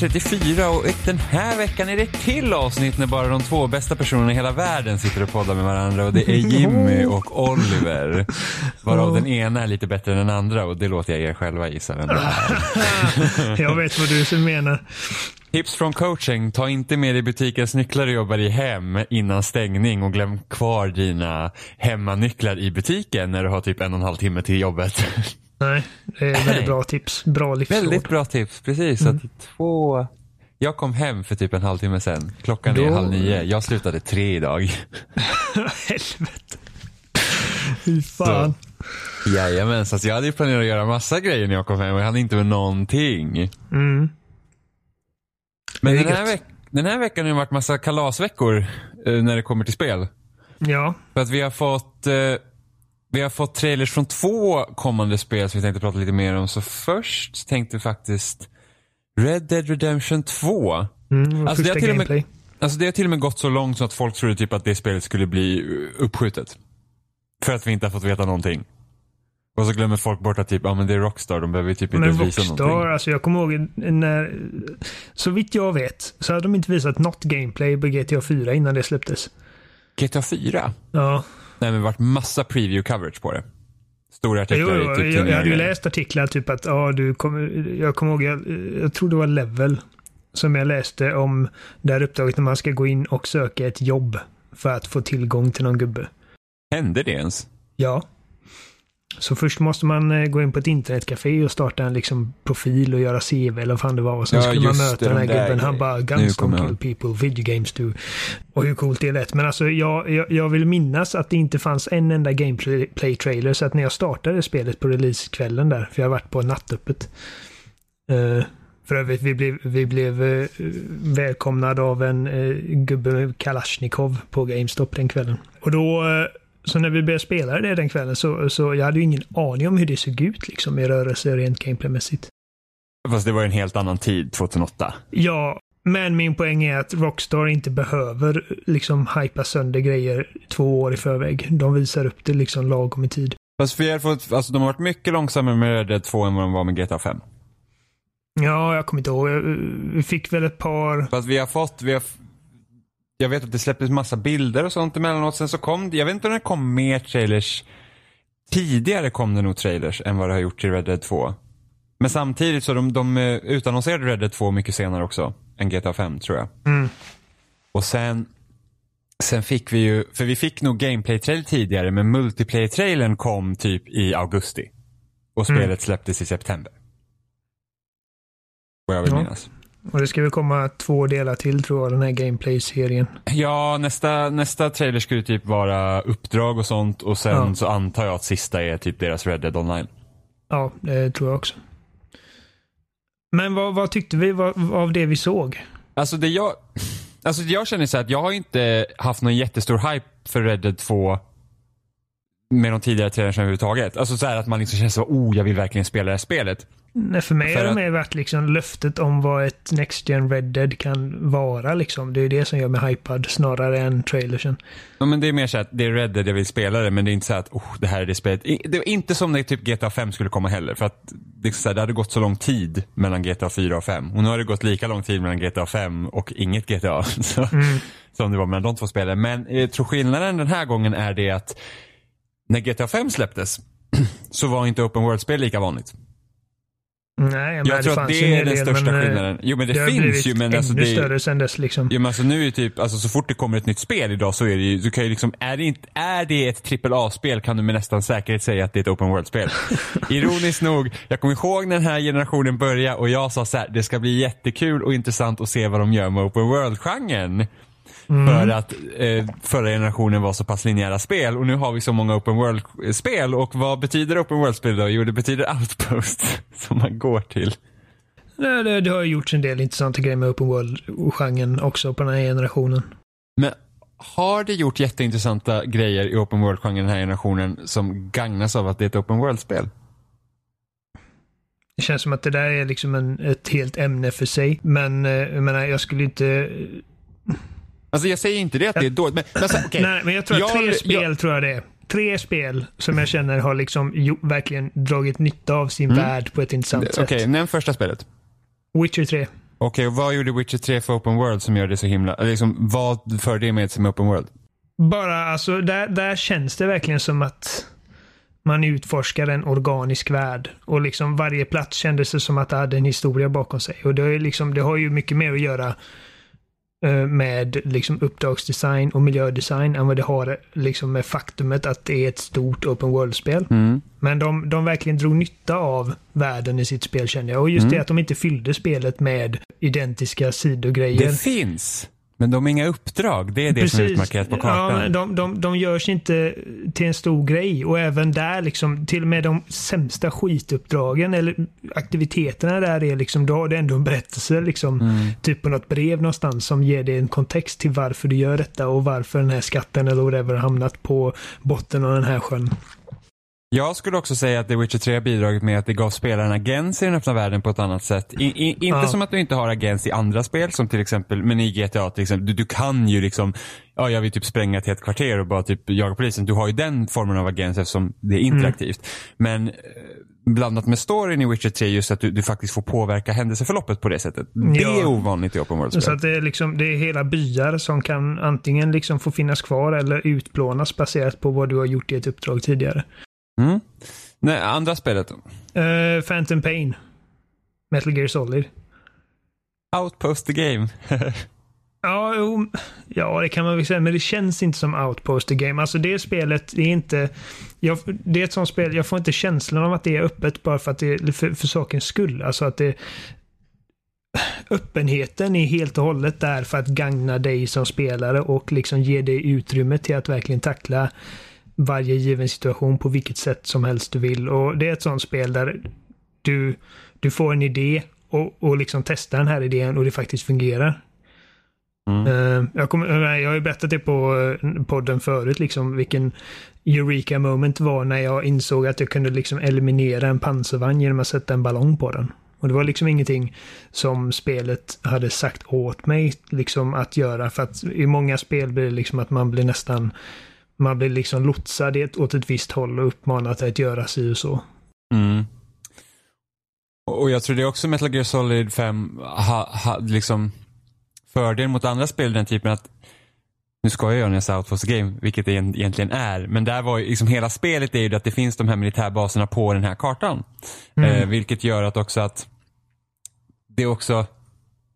på Spelsnack avsnitt 234 och den här veckan är det ett till avsnitt när bara de två bästa personerna i hela världen sitter och poddar med varandra och det är Jimmy och Oliver. Varav den ena är lite bättre än den andra och det låter jag er själva gissa vem det är. Jag vet vad du menar. Tips från coaching, ta inte med dig butikens nycklar och jobbar i hem innan stängning och glöm kvar dina hemmanycklar i butiken när du har typ en och en halv timme till jobbet. Nej, det är väldigt bra tips. Bra livsråd. Väldigt bra tips, precis. Mm. Att två... Jag kom hem för typ en halvtimme sen. Klockan Då... är halv nio. Jag slutade tre idag. Helvete. Fy fan. Så, jajamän, så jag hade ju planerat att göra massa grejer när jag kom hem och jag hann inte med någonting. Mm. Men den här, veck den här veckan har det varit massa kalasveckor eh, när det kommer till spel. Ja. För att vi har fått eh, vi har fått trailers från två kommande spel som vi tänkte prata lite mer om. Så först tänkte vi faktiskt Red Dead Redemption 2. Mm, alltså, det har till med, alltså det har till och med gått så långt så att folk trodde typ att det spelet skulle bli uppskjutet. För att vi inte har fått veta någonting. Och så glömmer folk bort att typ, ja men det är Rockstar, de behöver typ inte men visa Rockstar, någonting. alltså jag kommer ihåg när, så vitt jag vet, så hade de inte visat något gameplay på GTA 4 innan det släpptes. GTA 4? Ja. Nej men det har varit massa preview coverage på det. Stora artiklar jo, i typ jag, jag hade ju läst artiklar typ att, ja du kommer, jag kommer ihåg, jag, jag tror det var Level. Som jag läste om det här uppdraget när man ska gå in och söka ett jobb. För att få tillgång till någon gubbe. Hände det ens? Ja. Så först måste man eh, gå in på ett internetcafé och starta en liksom profil och göra CV eller vad fan det var. Och sen Ja, skulle man möta den här de gubben. Han bara Guns don't kill people, video games do. Och hur coolt det lät. Men alltså jag, jag, jag vill minnas att det inte fanns en enda gameplay-trailer. Så att när jag startade spelet på releasekvällen där, för jag har varit på nattöppet. Uh, för övrigt, vi blev, vi blev uh, välkomnade av en uh, gubbe med Kalashnikov på GameStop den kvällen. Och då så när vi började spela det den kvällen så, så jag hade ju ingen aning om hur det såg ut liksom i rörelse rent gameplaymässigt. Fast det var en helt annan tid, 2008. Ja, men min poäng är att Rockstar inte behöver liksom hypa sönder grejer två år i förväg. De visar upp det liksom lagom i tid. Fast vi har fått, alltså de har varit mycket långsammare med Red Dead 2 än vad de var med GTA 5. Ja, jag kommer inte ihåg. Vi fick väl ett par... Fast vi har fått, vi har, jag vet att det släpptes massa bilder och sånt emellanåt. Sen så kom jag vet inte om det kom mer trailers. Tidigare kom det nog trailers än vad det har gjort till Red Dead 2. Men samtidigt så de, de eh, utannonserade Red Dead 2 mycket senare också. Än GTA 5 tror jag. Mm. Och sen, sen fick vi ju, för vi fick nog gameplay-trailer tidigare men multiplayer-trailern kom typ i augusti. Och spelet mm. släpptes i september. Vad jag vill ja. minnas. Och det ska väl komma två delar till tror jag, den här gameplay-serien. Ja, nästa, nästa trailer skulle typ vara uppdrag och sånt och sen ja. så antar jag att sista är typ deras Red Dead Online. Ja, det tror jag också. Men vad, vad tyckte vi av det vi såg? Alltså det jag, alltså jag känner så att jag har inte haft någon jättestor hype för Red Dead 2 med de tidigare trailers överhuvudtaget. Alltså så här att man liksom känner så, oh jag vill verkligen spela det här spelet. Nej, för mig har det mer varit liksom löftet om vad ett Next Gen Red Dead kan vara. Liksom. Det är det som gör mig hypad snarare än trailersen. Ja, men det är mer så att det är Red Dead jag vill spela det, men det är inte så att oh, det här är det spelet. Det är inte som när typ GTA 5 skulle komma heller. För att det, så här, det hade gått så lång tid mellan GTA 4 och 5. Och nu har det gått lika lång tid mellan GTA 5 och inget GTA. Så, mm. Som det var mellan de två spelen. Men jag tror skillnaden den här gången är det att när GTA 5 släpptes så var inte open world-spel lika vanligt. Nej, men jag tror att det är den del, största men, eh, skillnaden. Jo men det, det finns ju men alltså det större sen dess liksom. Jo men alltså nu är typ, alltså så fort det kommer ett nytt spel idag så är det ju, du kan ju liksom, är det, inte, är det ett trippel A-spel kan du med nästan säkerhet säga att det är ett open world-spel. Ironiskt nog, jag kommer ihåg när den här generationen började och jag sa så här, det ska bli jättekul och intressant att se vad de gör med open world-genren. Mm. För att eh, förra generationen var så pass linjära spel och nu har vi så många open world-spel. Och vad betyder open world-spel då? Jo, det betyder outpost som man går till. Nej, det, det har gjorts en del intressanta grejer med open world-genren också på den här generationen. Men har det gjort jätteintressanta grejer i open world-genren den här generationen som gagnas av att det är ett open world-spel? Det känns som att det där är liksom en, ett helt ämne för sig. Men eh, jag menar, jag skulle inte Alltså jag säger inte det att det är dåligt, men, men alltså, okay. Nej, men jag tror att tre spel jag, tror jag det är. Tre spel som jag känner har liksom jo, verkligen dragit nytta av sin mm. värld på ett intressant sätt. Okej, okay, nämn första spelet. Witcher 3. Okej, och vad gjorde Witcher 3 för Open World som gör det så himla... Liksom, vad för det med sig med Open World? Bara alltså, där, där känns det verkligen som att man utforskar en organisk värld. Och liksom varje plats kändes det som att det hade en historia bakom sig. Och det, är liksom, det har ju mycket mer att göra med liksom uppdragsdesign och miljödesign än vad det har liksom med faktumet att det är ett stort open world-spel. Mm. Men de, de verkligen drog nytta av världen i sitt spel känner jag. Och just Mm. det att de inte fyllde spelet med identiska sidogrejer. Det finns, men de har inga uppdrag. Det är det som är utmarkerat på Ja, kartan. men de, de, de görs inte till en stor grej och även där liksom till och med de sämsta skituppdragen eller aktiviteterna där är liksom då har det ändå en berättelse liksom Mm. typ på något brev någonstans som ger dig en kontext till varför du gör detta och varför den här skatten eller whatever har hamnat på botten av den här sjön. Jag skulle också säga att The Witcher 3 har bidragit med att det gav spelaren agens i den öppna världen på ett annat sätt. I, i, inte Ja. som att du inte har agens i andra spel, som till exempel, men i GTA till exempel, du, du kan ju liksom, ja jag vill typ spränga ett helt kvarter och bara typ jaga polisen. Du har ju den formen av agens eftersom det är interaktivt. Men eh, blandat med storyn i Witcher 3 just att du, du faktiskt får påverka händelseförloppet på det sättet. Det Ja. är ovanligt i Open Så World-spel. att det är, liksom, det är hela byar som kan antingen liksom få finnas kvar eller utplånas baserat på vad du har gjort i ett uppdrag tidigare. Mm. Nej, andra spelet? Uh, Phantom Pain. Metal Gear Solid. Outpost the game. Ja, jo, ja, det kan man väl säga, men det känns inte som Outpost the Game. Alltså det spelet, det är inte... Jag, det är ett sånt spel, jag får inte känslan av att det är öppet bara för att det för, för sakens skull. Alltså att det... Öppenheten är helt och hållet där för att gagna dig som spelare och liksom ge dig utrymme till att verkligen tackla varje given situation på vilket sätt som helst du vill. Och det är ett sånt spel där du, du får en idé och, och liksom testar den här idén och det faktiskt fungerar. Mm. Eh, jag, kommer, eh, jag har ju berättat det på eh, podden förut, liksom vilken Eureka moment var när jag insåg att jag kunde liksom eliminera en pansarvagn genom att sätta en ballong på den. Och det var liksom ingenting som spelet hade sagt åt mig liksom att göra. För att i många spel blir det liksom att man blir nästan man blir liksom lotsad åt ett visst håll och uppmanad att göra si och så. Mm. Och jag tror det är också Metal Gear Solid 5 ha, ha, liksom fördelen mot andra spel den typen att nu ska jag göra säger Outpost Game, vilket det egent- egentligen är. Men där var ju, liksom hela spelet är ju att det finns de här militärbaserna på den här kartan. Mm. Eh, vilket gör att också att det också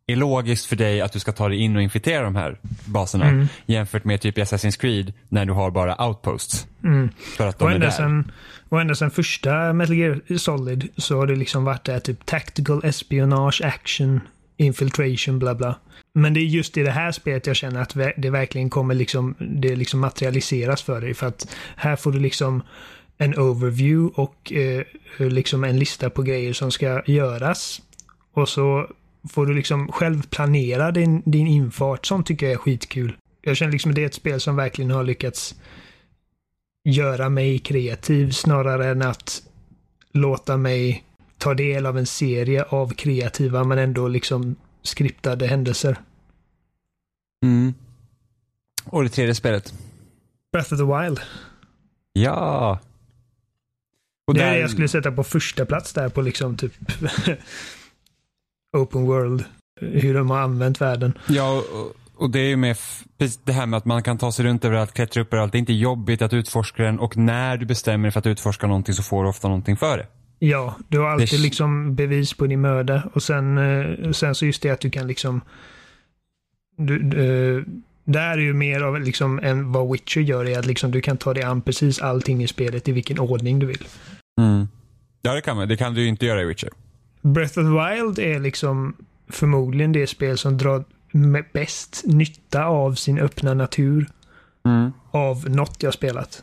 är logiskt för dig att du ska ta dig in och infiltrera de här baserna. Mm. Jämfört med typ Assassin's Creed när du har bara outposts. Mm. För att de Och är ända, där. sen, och ända sen första Metal Gear Solid så har det liksom varit där typ tactical espionage, action, infiltration, bla bla. Men det är just i det här spelet jag känner att det verkligen kommer liksom, det liksom materialiseras för dig. För att här får du liksom en overview och eh, liksom en lista på grejer som ska göras. Och så får du liksom själv planera din, din infart. Sånt tycker jag är skitkul. Jag känner liksom att det är ett spel som verkligen har lyckats göra mig kreativ snarare än att låta mig ta del av en serie av kreativa men ändå liksom skriptade händelser. Mm. Och det tredje spelet. Breath of the Wild. Ja. Och det är där- det jag skulle sätta på första plats där på liksom typ Open World. Hur de har använt världen. Ja, och, det är ju med det här med att man kan ta sig runt överallt, klättra upp överallt. Det är inte jobbigt att utforska den och när du bestämmer dig för att utforska någonting så får du ofta någonting för det. Ja, du har alltid Det- liksom bevis på din möda och sen, eh, sen så just det att du kan liksom du, du, där är ju mer av liksom än vad Witcher gör är att liksom du kan ta dig an precis allting i spelet i vilken ordning du vill. Ja, det kan man. Det kan du ju inte göra i Witcher. Breath of the Wild är liksom förmodligen det spel som drar bäst nytta av sin öppna natur av något jag spelat.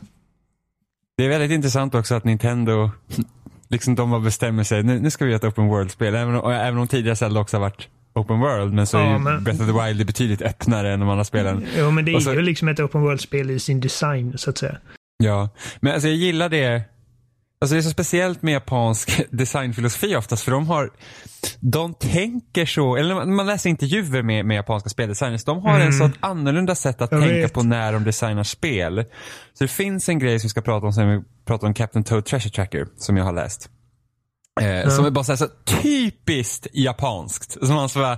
Det är väldigt intressant också att Nintendo, liksom de har bestämt sig, nu, nu ska vi göra ett open world-spel. Även, om- även om tidigare Zelda också har varit open world, men så Ja, är ju men- Breath of the Wild betydligt öppnare än de andra spelen. Jo, men det är så- ju liksom ett open world-spel i sin design, så att säga. Ja, men alltså jag gillar det. Alltså det är så speciellt med japansk designfilosofi oftast för de har, de tänker så, eller man läser intervjuer med, med japanska speldesigners, de har en sån annorlunda sätt att Jag tänka vet. på när de designar spel. Så det finns en grej som vi ska prata om sen vi pratar om Captain Toad Treasure Tracker som jag har läst. Eh, Som är bara så, här, så typiskt japanskt. Som man så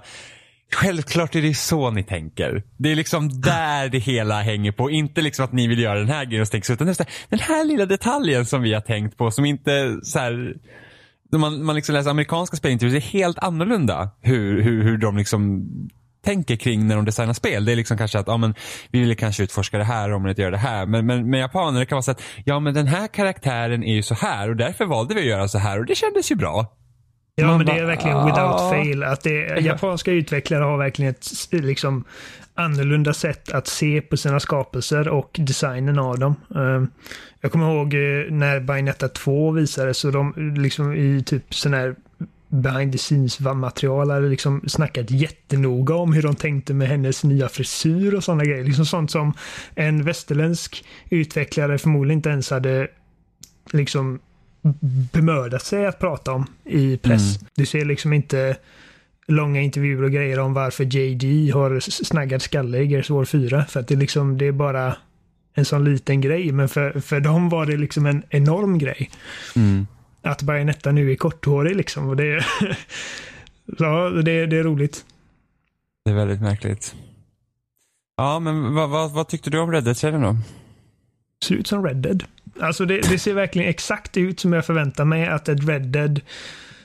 Självklart är det så ni tänker. Det är liksom där det hela hänger på. Inte liksom att ni vill göra den här grejen och tänka så, utan just den här lilla detaljen som vi har tänkt på som inte så här, när man, man liksom läser amerikanska spelintervjuer, det är helt annorlunda hur, hur, hur de liksom tänker kring när de designar spel. Det är liksom kanske att, ja men vi vill kanske utforska det här om man inte gör det här. Men, men med japaner det kan vara så att, ja men den här karaktären är ju så här och därför valde vi att göra så här och det kändes ju bra. Ja, Man men det är verkligen without fail. Att det, japanska utvecklare har verkligen ett liksom, annorlunda sätt att se på sina skapelser och designen av dem. Ehm, jag kommer ihåg eh, när Bayonetta 2 visades och de liksom i typ sån här behind the scenes material hade liksom snackat jättenoga om hur de tänkte med hennes nya frisyr och sådana grejer. Liksom sånt som en västerländsk utvecklare förmodligen inte ens hade liksom bemödat sig att prata om i press. Mm. Du ser liksom inte långa intervjuer och grejer om varför JD har snaggad skalle i Gears War 4. För att det, liksom, det är bara en sån liten grej. Men för, för dem var det liksom en enorm grej. Mm. Att Bayonetta nu är korthårig liksom. Och det, ja, det, det är roligt. Det är väldigt märkligt. Ja, men vad, vad, vad tyckte du om Red Dead-serien då? Ser ut som Red Dead. Alltså det, det, ser verkligen exakt ut som jag förväntar mig att ett Red Dead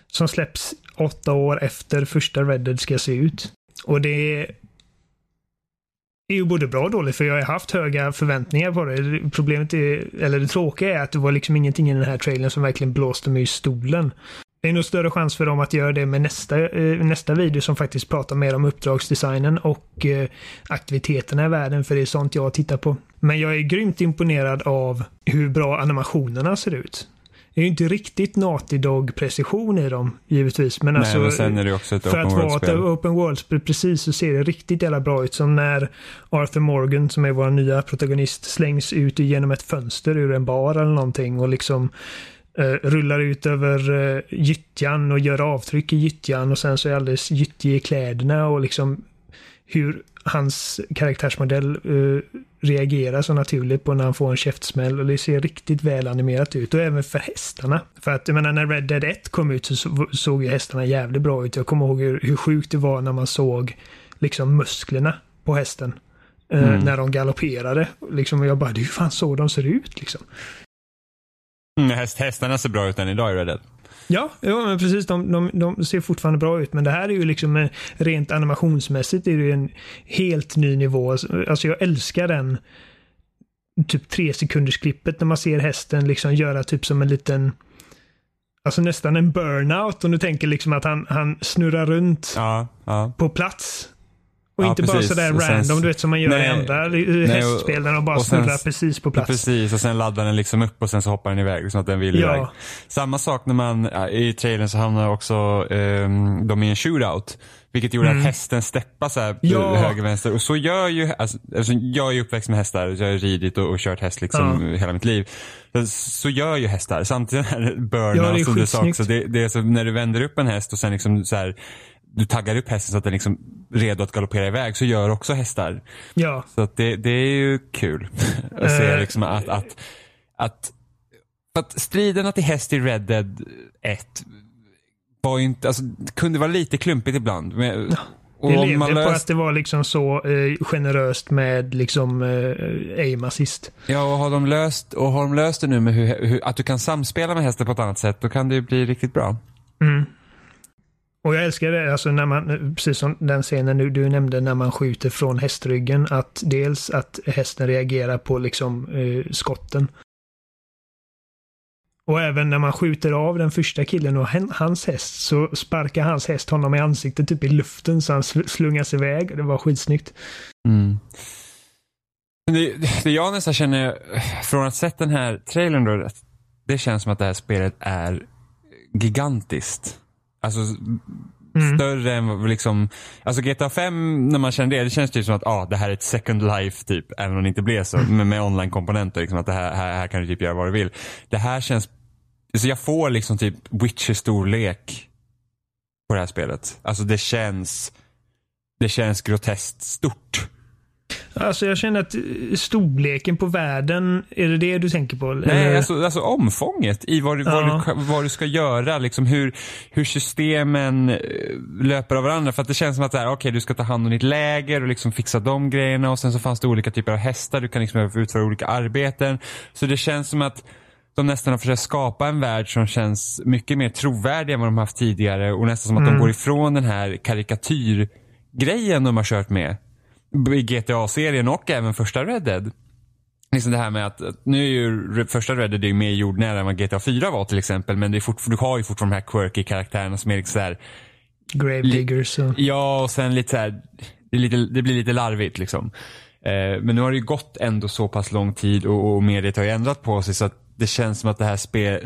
som släpps åtta år efter första Red Dead ska se ut. Och det är ju både bra och dåligt för jag har haft höga förväntningar på det. Problemet är, eller det tråkiga är att det var liksom ingenting i den här trailern som verkligen blåste mig i stolen. Det är nog större chans för dem att göra det med nästa, eh, nästa video som faktiskt pratar mer om uppdragsdesignen och eh, aktiviteterna i världen för det är sånt jag tittar på. Men jag är grymt imponerad av hur bra animationerna ser ut. Det är ju inte riktigt Naughty Dog-precision i dem, givetvis. Men Nej, alltså, men sen är det också ett för open att vara ett open world-spel, precis, så ser det riktigt jävla bra ut. Som när Arthur Morgan, som är vår nya protagonist, slängs ut genom ett fönster ur en bar eller någonting och liksom rullar ut över uh, gyttjan och gör avtryck i gyttjan och sen så är alldeles gyttjig i kläderna och liksom hur hans karaktärsmodell uh, reagerar så naturligt på när han får en käftsmäll och det ser riktigt väl animerat ut och även för hästarna. För att jag menar när Red Dead 1 kom ut så såg ju hästarna jävligt bra ut. Jag kommer ihåg hur, hur sjukt det var när man såg liksom musklerna på hästen. Mm. när de galopperade. Liksom, och jag bara, det är ju fan så de ser ut liksom. Mm, häst, hästarna ser bra ut än idag i Red Dead. Ja, ja men precis. De, de, de, ser fortfarande bra ut. Men det här är ju liksom eh, rent animationsmässigt är det en helt ny nivå. Alltså jag älskar den typ tre sekunders klippet när man ser hästen liksom göra typ som en liten Alltså nästan en burnout om du tänker liksom att han, han snurrar runt ja, ja. på plats. Och ja, inte precis. bara sådär och random, sen, du vet som man gör nej, i andra hästspel när de bara snurrar precis på plats. Precis, och sen laddar den liksom upp och sen så hoppar den iväg så att den vill ja. iväg. Samma sak när man, i trailern så hamnar också um, de i en shootout. Vilket gjorde mm. att hästen steppar så här ja. höger, vänster. Och så gör ju, alltså, alltså, jag är uppväxt med hästar. Jag har ridit och, och kört häst liksom ja. hela mitt liv. Så gör ju hästar. Samtidigt när burnout ja, som du sa också. Det, det är så när du vänder upp en häst och sen liksom så här du taggar upp hästen så att den är liksom redo att galoppera iväg så gör också hästar. Ja. Så att det, det är ju kul att se uh, liksom att, att, att, att striderna till häst i Red Dead 1 var inte, alltså, kunde vara lite klumpigt ibland. Men, och det levde löst... på att det var liksom så eh, generöst med liksom eh, aim assist. Ja, och har de löst, och har de löst det nu med hur, hur, att du kan samspela med hästen på ett annat sätt, då kan det bli riktigt bra. Mm. Och jag älskar det, alltså när man, precis som den scenen du, du nämnde när man skjuter från hästryggen, att dels att hästen reagerar på liksom eh, skotten. Och även när man skjuter av den första killen och hans häst så sparkar hans häst honom i ansiktet typ i luften så han slungas iväg. Det var skitsnyggt. Mm. Det, det jag nästan känner från att sett den här trailern då, det känns som att det här spelet är gigantiskt. Alltså mm. större än liksom, alltså GTA 5 när man känner det, det känns typ som att ah, det här är ett second life typ, även om det inte blev så, mm. men med online-komponenter, liksom, att det här, här, här, kan du typ göra vad du vill. Det här känns, alltså jag får liksom typ Witcher-storlek på det här spelet. Alltså det känns, det känns groteskt stort. Alltså jag känner att eh, storleken på världen, är det det du tänker på? Nej, alltså, alltså omfånget i vad, du- vad, Ja. du, vad du ska göra, liksom hur, hur systemen eh, löper av varandra. För att det känns som att okej, du ska ta hand om ditt läger och liksom fixa de grejerna och sen så fanns det olika typer av hästar, du kan liksom utföra olika arbeten. Så det känns som att de nästan har försökt skapa en värld som känns mycket mer trovärdig än vad de haft tidigare och nästan som att de Mm. går ifrån den här karikatyrgrejen de har kört med i GTA-serien och även första Red Dead. Liksom det här med att, att nu är ju första Red Dead är mer jordnära än vad GTA 4 var till exempel. Men det är fort, du har ju fortfarande de här quirky karaktärerna som är liksom så här, Gravediggers och... ja och sen lite så här, det, lite, det blir lite larvigt liksom. Eh, men nu har det ju gått ändå så pass lång tid och, och mediet har ju ändrat på sig så att det känns som att det här spe,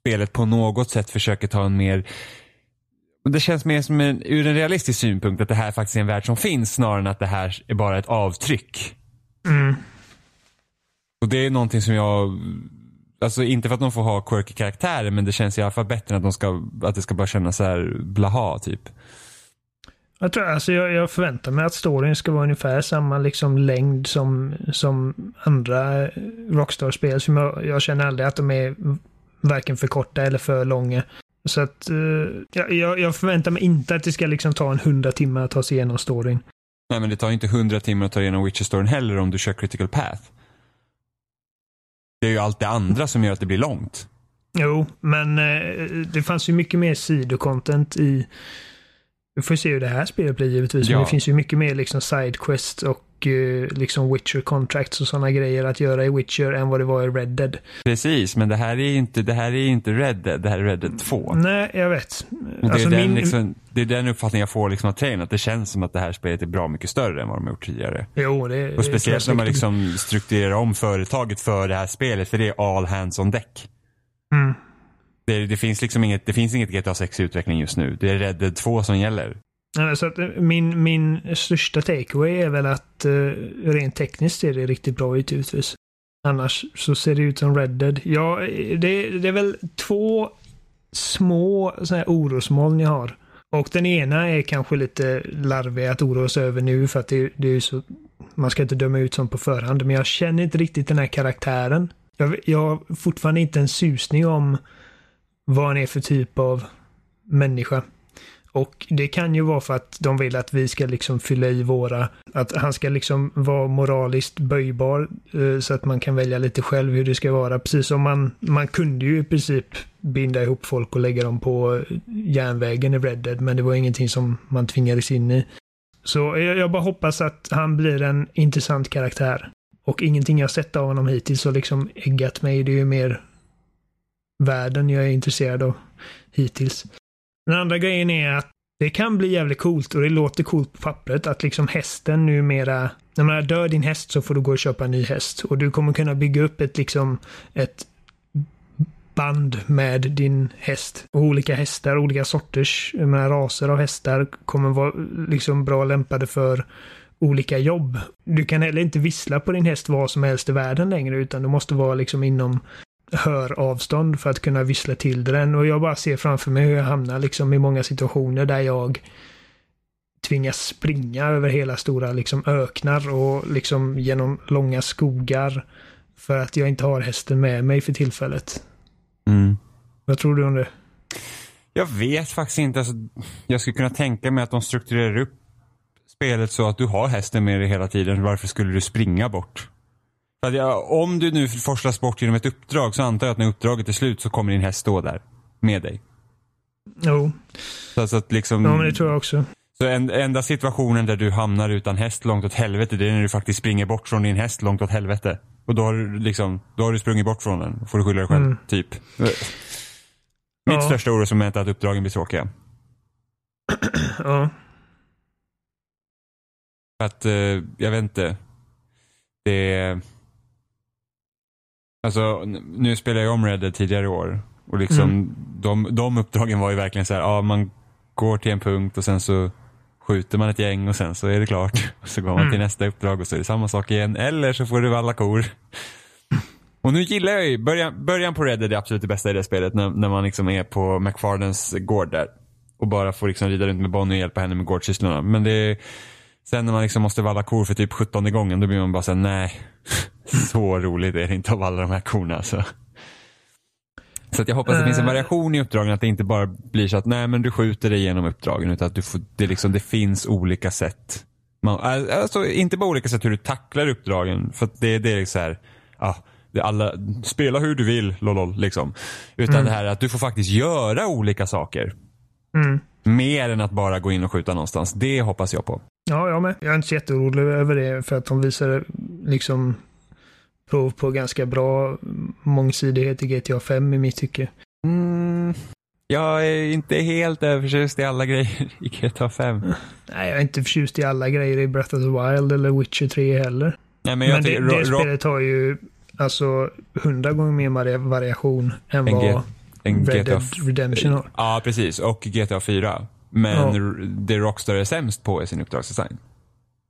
spelet på något sätt försöker ta en mer det känns mer som en, ur en realistisk synpunkt att det här faktiskt är en värld som finns snarare än att det här är bara ett avtryck. Mm. Och det är någonting som jag, alltså inte för att de får ha quirky karaktärer men det känns i alla fall bättre än att, de ska, att det ska bara kännas så här blaha typ. Jag, tror, alltså jag, jag förväntar mig att storyn ska vara ungefär samma liksom längd som, som andra Rockstar-spel. Som jag, jag känner aldrig att de är varken för korta eller för långa. Så att eh, jag, jag förväntar mig inte att det ska liksom ta en hundra timmar att ta sig igenom storyn. Nej men det tar ju inte hundra timmar att ta igenom Witcher-storyn heller om du kör critical path. Det är ju allt det andra som gör att det blir långt. Jo, men eh, det fanns ju mycket mer sidocontent i... Vi får se hur det här spelet blir givetvis, Ja. men det finns ju mycket mer liksom sidequests och eh, liksom Witcher contracts och sådana grejer att göra i Witcher än vad det var i Red Dead. Precis, men det här är inte, det här är inte Red Dead, det här är Red Dead 2. Nej, jag vet. Det, Alltså är den, min... liksom, det är den uppfattningen jag får liksom av trailern, att det känns som att det här spelet är bra mycket större än vad de har gjort tidigare. Jo, det Och speciellt när man liksom strukturerar om företaget för det här spelet, för det är all hands on deck. Mm. Det, det finns liksom inget, det finns inget GTA 6 i utveckling just nu. Det är Red Dead 2 som gäller. Så att eh, min, min största takeaway är väl att uh, rent tekniskt ser det riktigt bra ut givetvis. Annars så ser det ut som Red Dead. Ja, eh, det, det är väl två små så här orosmoln jag har. Och den ena är kanske lite larvig att oroa sig över nu för att det, det är ju så... Man ska inte döma ut sånt på förhand, men jag känner inte riktigt den här karaktären. Jag, jag har fortfarande inte en susning om vad han är för typ av människa. Och det kan ju vara för att de vill att vi ska liksom fylla i våra, att han ska liksom vara moraliskt böjbar eh, så att man kan välja lite själv hur det ska vara. Precis som man, man kunde ju i princip binda ihop folk och lägga dem på eh, järnvägen i Red Dead, men det var ingenting som man tvingades in i. Så jag, jag bara hoppas att han blir en intressant karaktär. Och ingenting jag sett av honom hittills har liksom äggat mig. Det är ju mer världen jag är intresserad av hittills. Den andra grejen är att det kan bli jävligt coolt och det låter coolt på pappret att liksom hästen numera, när man dör din häst så får du gå och köpa en ny häst och du kommer kunna bygga upp ett liksom ett band med din häst. Och olika hästar, olika sorters menar, raser av hästar kommer vara liksom bra lämpade för olika jobb. Du kan heller inte vissla på din häst vad som helst i världen längre utan du måste vara liksom inom höravstånd för att kunna vissla till den. Och jag bara ser framför mig hur jag hamnar liksom i många situationer där jag tvingas springa över hela stora liksom öknar och liksom genom långa skogar för att jag inte har hästen med mig för tillfället. Mm. Vad tror du om det? Jag vet faktiskt inte. Alltså, jag skulle kunna tänka mig att de strukturerar upp spelet så att du har hästen med dig hela tiden. Varför skulle du springa bort? För att jag, om du nu forslas bort genom ett uppdrag så antar jag att när uppdraget är slut så kommer din häst stå där med dig. Jo, Så, så att liksom, ja, men det tror jag också. så en, enda situationen där du hamnar utan häst långt åt helvete det är när du faktiskt springer bort från din häst långt åt helvete. Och då har du liksom, då har du sprungit bort från den. Får du skylla dig själv, Mm. typ. Mitt Ja. största orosmoment är att uppdragen blir tråkiga. Ja. För att, eh, jag vet inte. Det. Alltså, nu spelar jag om Red Dead tidigare i år. Och liksom, Mm. de, de uppdragen var ju verkligen så här, ja man går till en punkt och sen så skjuter man ett gäng och sen så är det klart. Och så går man Mm. till nästa uppdrag och så är det samma sak igen. Eller så får du alla kor. Och nu gillar jag ju, början, början på Red Dead är absolut det bästa i det spelet. När, när man liksom är på McFarlanes gård där. Och bara får liksom rida runt med Bonnie och hjälpa henne med gårdssysslorna. Men det Sen när man liksom måste valla kor för typ 17 gången, då blir man bara såhär, nej. Så roligt är det inte att valla de här korna. Så. Så att jag hoppas det finns en Eh. variation i uppdragen, att det inte bara blir så att nej men du skjuter dig igenom uppdragen, utan att du får, det, liksom, det finns olika sätt. Man, alltså inte bara olika sätt hur du tacklar uppdragen, för att det, det är liksom så här, ja, det är alla, spela hur du vill, lolol, liksom. Utan det här att du får faktiskt göra olika saker. Mm. Mer än att bara gå in och skjuta någonstans. Det hoppas jag på. Ja, jag med. Jag är inte så jätteorolig över det för att de visar liksom prov på ganska bra mångsidighet i GTA 5 i mitt tycke. Mm, jag är inte helt övertjust i alla grejer i GTA 5. Nej, jag är inte förtjust i alla grejer i Breath of the Wild eller Witcher 3 heller. Nej, men Men, jag det, tycker, det Ro- spelet har ju alltså hundra gånger mer vari- variation än En vad en Red Dead Redemption har. Ja, precis. Och GTA 4. Men Ja. det Rockstar är sämst på är sin uppdragsdesign.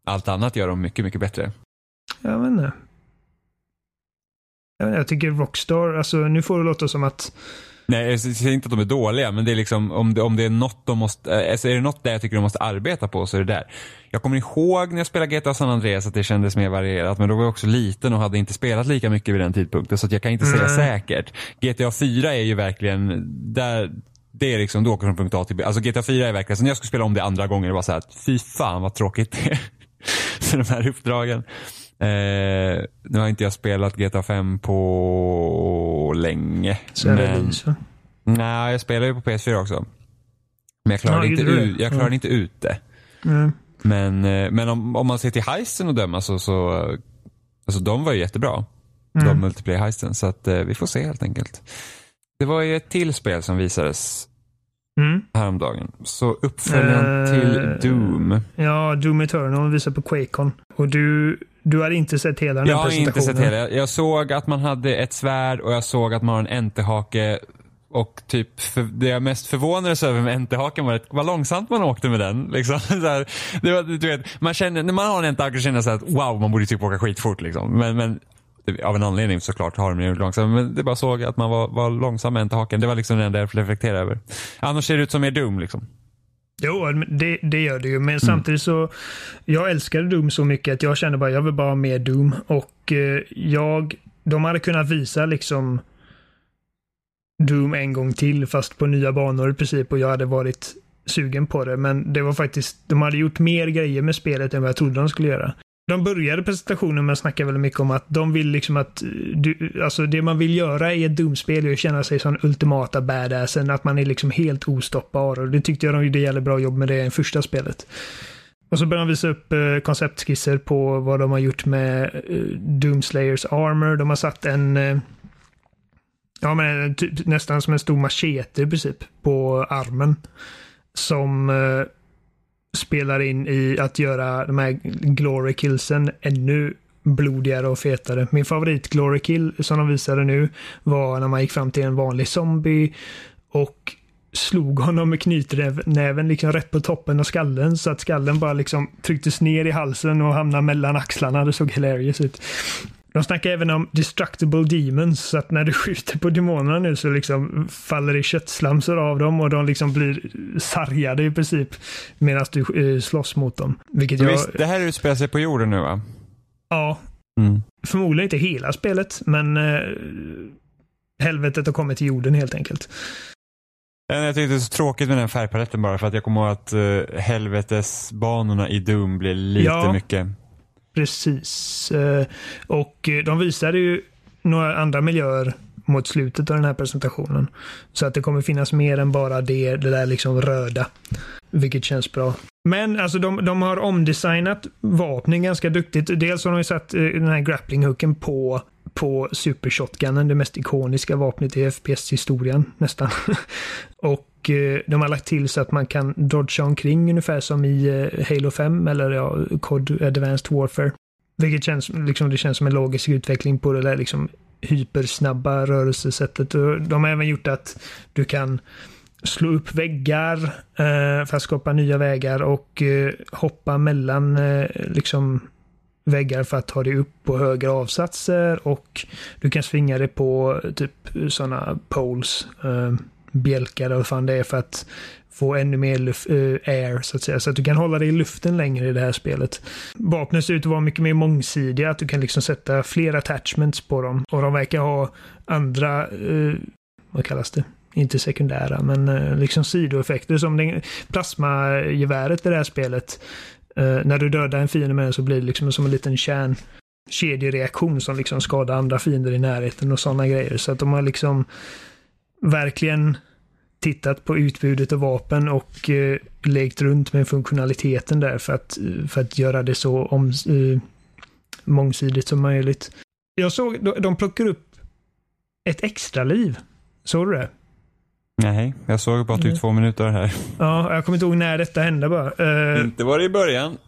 Allt annat gör de mycket, mycket bättre. Jag vet inte. Jag, vet inte, jag tycker Rockstar, alltså nu får det låta som att Nej, jag säger inte att de är dåliga, men det är liksom om det, om det är något de måste, eh, alltså är det något där jag tycker de måste arbeta på så är det där. Jag kommer ihåg när jag spelade GTA San Andreas att det kändes mer varierat, men då var jag också liten och hade inte spelat lika mycket vid den tidpunkten, så att jag kan inte säga Nej. säkert. GTA 4 är ju verkligen, där, det är liksom, du åker från punkt A till B. Alltså GTA 4 är verkligen, så när jag skulle spela om det andra gången, det var så här, att fy fan vad tråkigt det är. Så de här uppdragen. Eh, nu har inte jag spelat GTA 5 på länge. så men-? Nej, jag spelar ju på PS4 också. Men jag klarade, Ja, inte, ut, jag klarade Ja. inte ut det. Mm. Men, eh, men om, om man ser till heisten och döma så, så alltså de var ju jättebra. Mm. De multiplayer heisten. Så att eh, vi får se helt enkelt. Det var ju ett till spel som visades Mm. häromdagen. Så uppföljaren Eh, till Doom. Ja, Doom Eternal visar på Quakecon. Och du, du har inte sett hela den Jag här har inte presentationen? sett hela. Jag såg att man hade ett svärd och jag såg att man har en entehake. Och typ för, det jag mest förvånades över med entehaken var att vad långsamt man åkte med den. Liksom. Så här, det var, du vet, man känner, när man har en entehake känner man att wow, man borde typ åka skitfort. Liksom. Men, men av en anledning såklart har de ju långsamt. Men det bara såg att man var, var långsam med entehaken. Det var liksom det enda jag reflekterade över. Annars ser det ut som mer Doom liksom. Jo, det, det gör det ju. Men samtidigt så, jag älskade Doom så mycket att jag kände bara, jag vill bara ha mer Doom. Och eh, jag, de hade kunnat visa liksom Doom en gång till, fast på nya banor i princip. Och jag hade varit sugen på det. Men det var faktiskt, de hade gjort mer grejer med spelet än vad jag trodde de skulle göra. De började presentationen med att snacka väldigt mycket om att de vill liksom att, eh, du, alltså det man vill göra i ett Doom-spel är att känna sig som ultimata badassen, att man är liksom helt ostoppbar och det tyckte jag de gjorde jävligt bra jobb med det i första spelet. Och så började de visa upp eh, konceptskisser på vad de har gjort med eh, Doomslayers armor. De har satt en, eh, ja men eh, typ, nästan som en stor machete i princip på armen. Som eh, spelar in i att göra de här glory killsen ännu blodigare och fetare. Min favorit glory kill som de visade nu var när man gick fram till en vanlig zombie och slog honom med knytnäven liksom rätt på toppen av skallen så att skallen bara liksom trycktes ner i halsen och hamnade mellan axlarna. Det såg hilarious ut. De snackar även om destructible demons, så att när du skjuter på demonerna nu så liksom faller det köttslamsor av dem och de liksom blir sargade i princip medan du eh, slåss mot dem. Vilket jag, Visst, det här utspelar sig på jorden nu va? ja, Mm. förmodligen inte hela spelet, men eh, helvetet har kommit till jorden helt enkelt. Jag tyckte det är så tråkigt med den färgpaletten bara för att jag kommer ihåg att uh, helvetesbanorna i Doom blir lite Ja. mycket. Precis. Eh, och de visade ju några andra miljöer mot slutet av den här presentationen. Så att det kommer finnas mer än bara det, det där liksom röda. Vilket känns bra. Men alltså de, de har omdesignat vapnen ganska duktigt. Dels har de ju satt eh, den här grappling-hooken på, på Super Shotgunen, det mest ikoniska vapnet i FPS-historien nästan. Och och eh, de har lagt till så att man kan dodga omkring ungefär som i eh, Halo 5 eller ja, COD Advanced Warfare. Vilket känns, liksom, det känns som en logisk utveckling på det där liksom hypersnabba rörelsesättet. Och de har även gjort att du kan slå upp väggar eh, för att skapa nya vägar och eh, hoppa mellan eh, liksom väggar för att ta dig upp på högre avsatser och du kan svinga dig på eh, typ sådana poles. Bjälkar eller vad fan det är för att få ännu mer luft, uh, air så att säga. Så att du kan hålla dig i luften längre i det här spelet. Vapnen ser ut att vara mycket mer mångsidiga, att du kan liksom sätta fler attachments på dem. Och de verkar ha andra, uh, vad kallas det? Inte sekundära, men uh, liksom sidoeffekter som plasmageväret i det här spelet. när du dödar en fiende med den så blir det liksom som en liten kärn kedjereaktion som liksom skadar andra fiender i närheten och sådana grejer. Så att de har liksom verkligen tittat på utbudet av vapen och eh, lekt runt med funktionaliteten där för att, för att göra det så om, eh, mångsidigt som möjligt. Jag såg, de, de plockar upp ett extra liv. Såg du det? Nej, jag såg bara typ mm. två minuter här. Ja, jag kommer inte ihåg när detta hände bara. Uh, inte var det i början.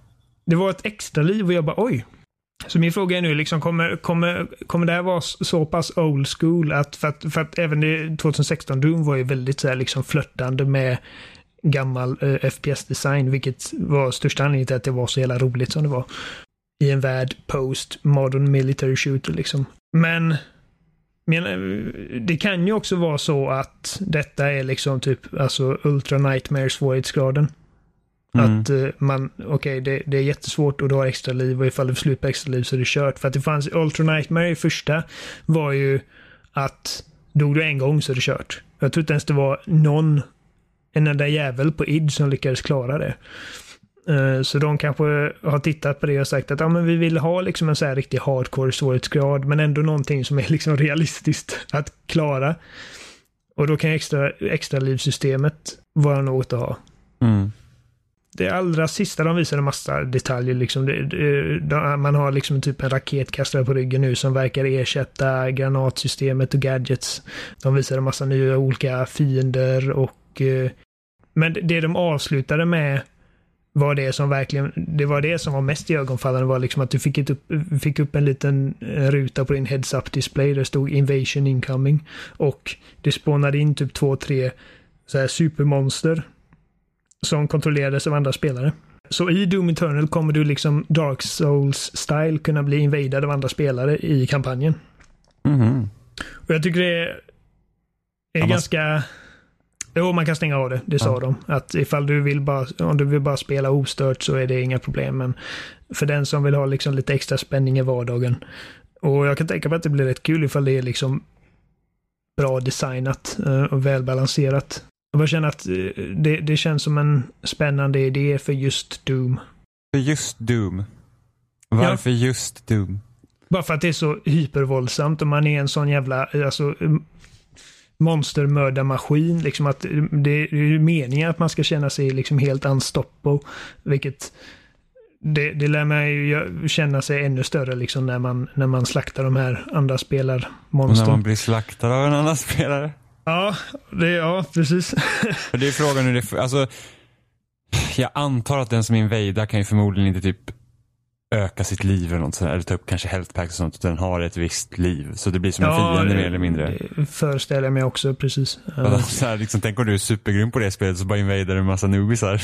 Det var ett extra liv och jag bara oj, så min fråga är nu, liksom, kommer, kommer, kommer det här vara så pass old school att, för att, för att även 2016 Doom var ju väldigt så här, liksom flörtande med gammal eh, FPS-design, vilket var största anledningen till att det var så jävla roligt som det var. I en värld post modern military shooter liksom. Men men, eh, det kan ju också vara så att detta är liksom typ alltså Ultra Nightmare svårighetsgraden. Mm. Att uh, man, okej, okay, det, det, är jättesvårt och du har extra liv och ifall du får slut på extra liv så är det kört. För att det fanns, Ultra Nightmare i första var ju att dog du en gång så är det kört. Jag tror inte ens det var någon, en enda jävel på id som lyckades klara det. Uh, så de kanske har tittat på det och sagt att ja, men vi vill ha liksom en så här riktig hardcore svårighetsgrad men ändå någonting som är liksom realistiskt att klara. Och då kan extra, extra livssystemet vara något att ha. Mm det allra sista de visade massa detaljer. Liksom. Det, det, man har liksom typ en raketkastare på ryggen nu som verkar ersätta granatsystemet och gadgets. De visade massa nya olika fiender och... Eh, men det de avslutade med var det som verkligen, det var det som var mest iögonfallande var liksom att du fick, ett upp, fick upp en liten ruta på din heads-up display där det stod invasion incoming. Och det spånade in typ två, tre så här supermonster som kontrollerades av andra spelare. Så i Doom Eternal kommer du liksom Dark Souls-style kunna bli invadad av andra spelare i kampanjen. Mm. Och jag tycker det är, är ganska... Jo, man kan stänga av det. Det sa ja. de. Att ifall du vill bara, om du vill bara spela ostört så är det inga problem. Men för den som vill ha liksom lite extra spänning i vardagen. Och jag kan tänka mig att det blir rätt kul ifall det är liksom bra designat eh, och välbalanserat. Jag bara känner att eh, det, det känns som en spännande idé för just Doom. För just Doom? Varför ja. just Doom? Bara för att det är så hypervåldsamt och man är en sån jävla alltså, monstermördarmaskin. Liksom att det är meningen att man ska känna sig liksom helt unstoppable. Vilket det, det lär mig ju känna sig ännu större liksom när man, när man slaktar de här andra spelarmonstren. När man blir slaktad av en annan spelare? Ja, det, ja precis. det är frågan hur det, alltså, jag antar att den som invadar kan ju förmodligen inte typ öka sitt liv eller något sånt, eller ta upp kanske health packs och sånt, utan den har ett visst liv. Så det blir som ja, en fiende mer eller mindre. Det föreställer jag mig också, precis. så här, liksom, tänk om du är supergrym på det spelet så bara invadar du en massa noobisar.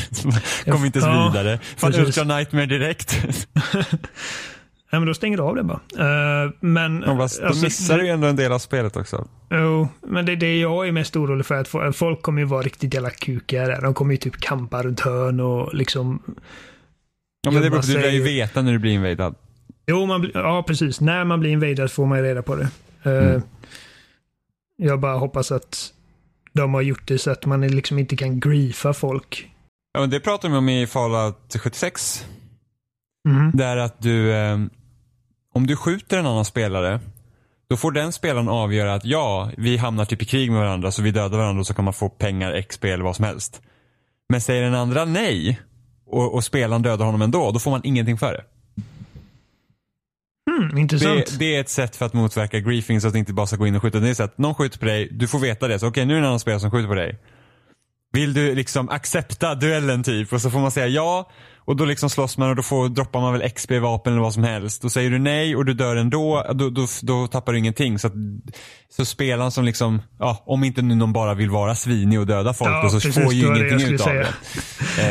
Kommer inte ens ja, vidare. Fan, Ultra Nightmare direkt. Ja, men då stänger du av det bara. Uh, men, ja, fast, alltså, då missar du ju ändå en del av spelet också. Jo, men det är det jag är mest orolig för. Att folk kommer ju vara riktigt jävla kukiga där. De kommer ju typ kampa runt hörn och liksom... Ja, men det beror du lär ju veta när du blir invadad. Jo, man, ja precis. När man blir invadad får man ju reda på det. Uh, mm. Jag bara hoppas att de har gjort det så att man liksom inte kan griefa folk. Ja, men det pratar de om i Fallout 76. Mm. Det är att du, eh, om du skjuter en annan spelare, då får den spelaren avgöra att ja, vi hamnar typ i krig med varandra så vi dödar varandra och så kan man få pengar, XP eller vad som helst. Men säger den andra nej och, och spelaren dödar honom ändå, då får man ingenting för det. Mm, intressant. Det, det, är ett sätt för att motverka griefing så att det inte bara ska gå in och skjuta. Det är så att någon skjuter på dig, du får veta det. Så okej, okay, nu är det en annan spelare som skjuter på dig. Vill du liksom accepta duellen typ? Och så får man säga ja. Och då liksom slåss man och då får, droppar man väl XP-vapen eller vad som helst. Då säger du nej och du dör ändå, då, då, då tappar du ingenting. Så, att, så spelaren som liksom, ja, om inte nu någon bara vill vara svinig och döda folk ja, så precis, får ju ingenting ut av det.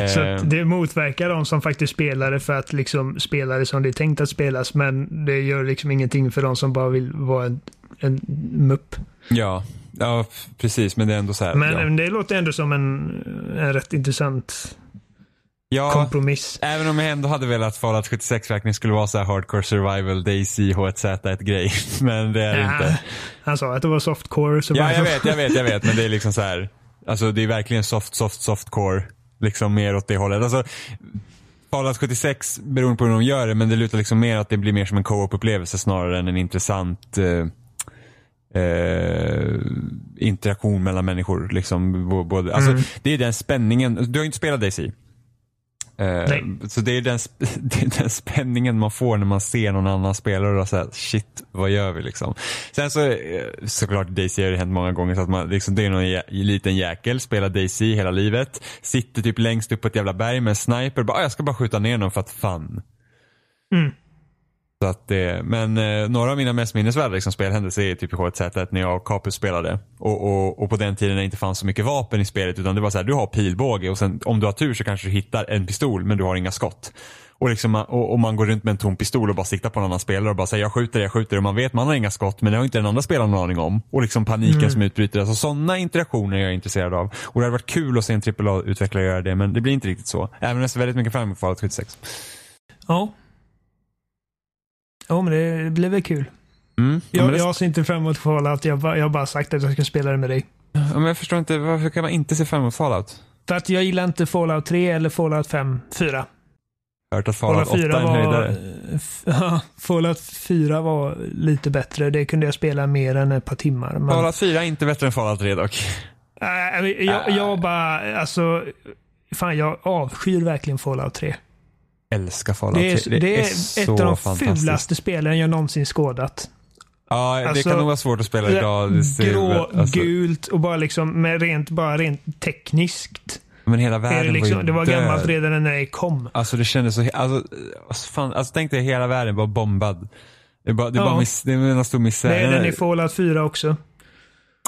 så eh. det motverkar de som faktiskt spelar det för att liksom spela det som det är tänkt att spelas. Men det gör liksom ingenting för de som bara vill vara en, en mupp. Ja, Ja, precis. Men det är ändå så här. Men ja. det låter ändå som en, en rätt intressant ja, kompromiss. Även om jag ändå hade velat att Fallout 76 verkligen skulle vara så här hardcore survival, DayZ, H1Z1 grej. Men det är det inte. Han sa att det var softcore. Så Ja, jag vet, jag vet, jag vet. Men det är liksom så här. Alltså det är verkligen soft, soft, softcore. Liksom mer åt det hållet. Alltså, Fallout 76, beroende på hur de gör det, men det lutar liksom mer att det blir mer som en co-op upplevelse snarare än en intressant eh, eh, interaktion mellan människor. Liksom, både, alltså, Mm. Det är den spänningen. Du har ju inte spelat DayZ. Eh, Nej. så det är, den, det är den spänningen man får när man ser någon annan spelare och säger shit, vad gör vi liksom? Sen så eh, såklart Daisy har det hänt många gånger så att man liksom, det är någon jä- liten jäkel, spelar Daisy hela livet, sitter typ längst upp på ett jävla berg med en sniper, bara, "Ah, jag ska bara skjuta ner någon för att fun. Mm. Så att det, men eh, några av mina mest minnesvärda liksom, spelhändelser är typ i H1Z1 när jag och Capus spelade. Och, och, och på den tiden när det inte fanns så mycket vapen i spelet utan det var så här, du har pilbåge och sen om du har tur så kanske du hittar en pistol men du har inga skott. Och, liksom, och, och man går runt med en tom pistol och bara siktar på en annan spelare och bara säger jag skjuter, jag skjuter och man vet man har inga skott men det har inte den andra spelaren någon aning om. Och liksom paniken som utbryter. Alltså sådana interaktioner är jag intresserad av. Och det hade varit kul att se en AAA-utvecklare göra det men det blir inte riktigt så. Även om jag ser väldigt mycket fram emot Fallout 76. Ja. Ja, men det blir väl kul. Mm. Jag, det- jag ser inte fram emot Fallout. Jag, bara- jag har bara sagt att jag ska spela det med dig. Ja, men jag förstår inte, varför kan man inte se fram emot Fallout? För att jag gillar inte Fallout 3 eller Fallout 5, 4. Jag har hört att Fallout 8 är en var... höjdare. Ja, Fallout 4 var lite bättre. Det kunde jag spela mer än ett par timmar. Men, Fallout 4 är inte bättre än Fallout 3 dock. Äh, jag, jag bara, alltså. Fan, jag avskyr verkligen Fallout 3. Älskar Fallout Det 3. är, det är, så ett av de fulaste spelen jag någonsin skådat. Ja, det Alltså, kan nog vara svårt att spela idag. Det Grå, alltså, gult och bara liksom med rent, bara rent tekniskt. Men hela Är världen det, liksom, var ju det var död. gammalt redan när det kom. Alltså det kändes så, alltså, alltså, fan, alltså tänk dig hela världen var bombad. Det är bara, det är Ja. bara miss, det är en stor misär. Det är den i Fallout 4 också.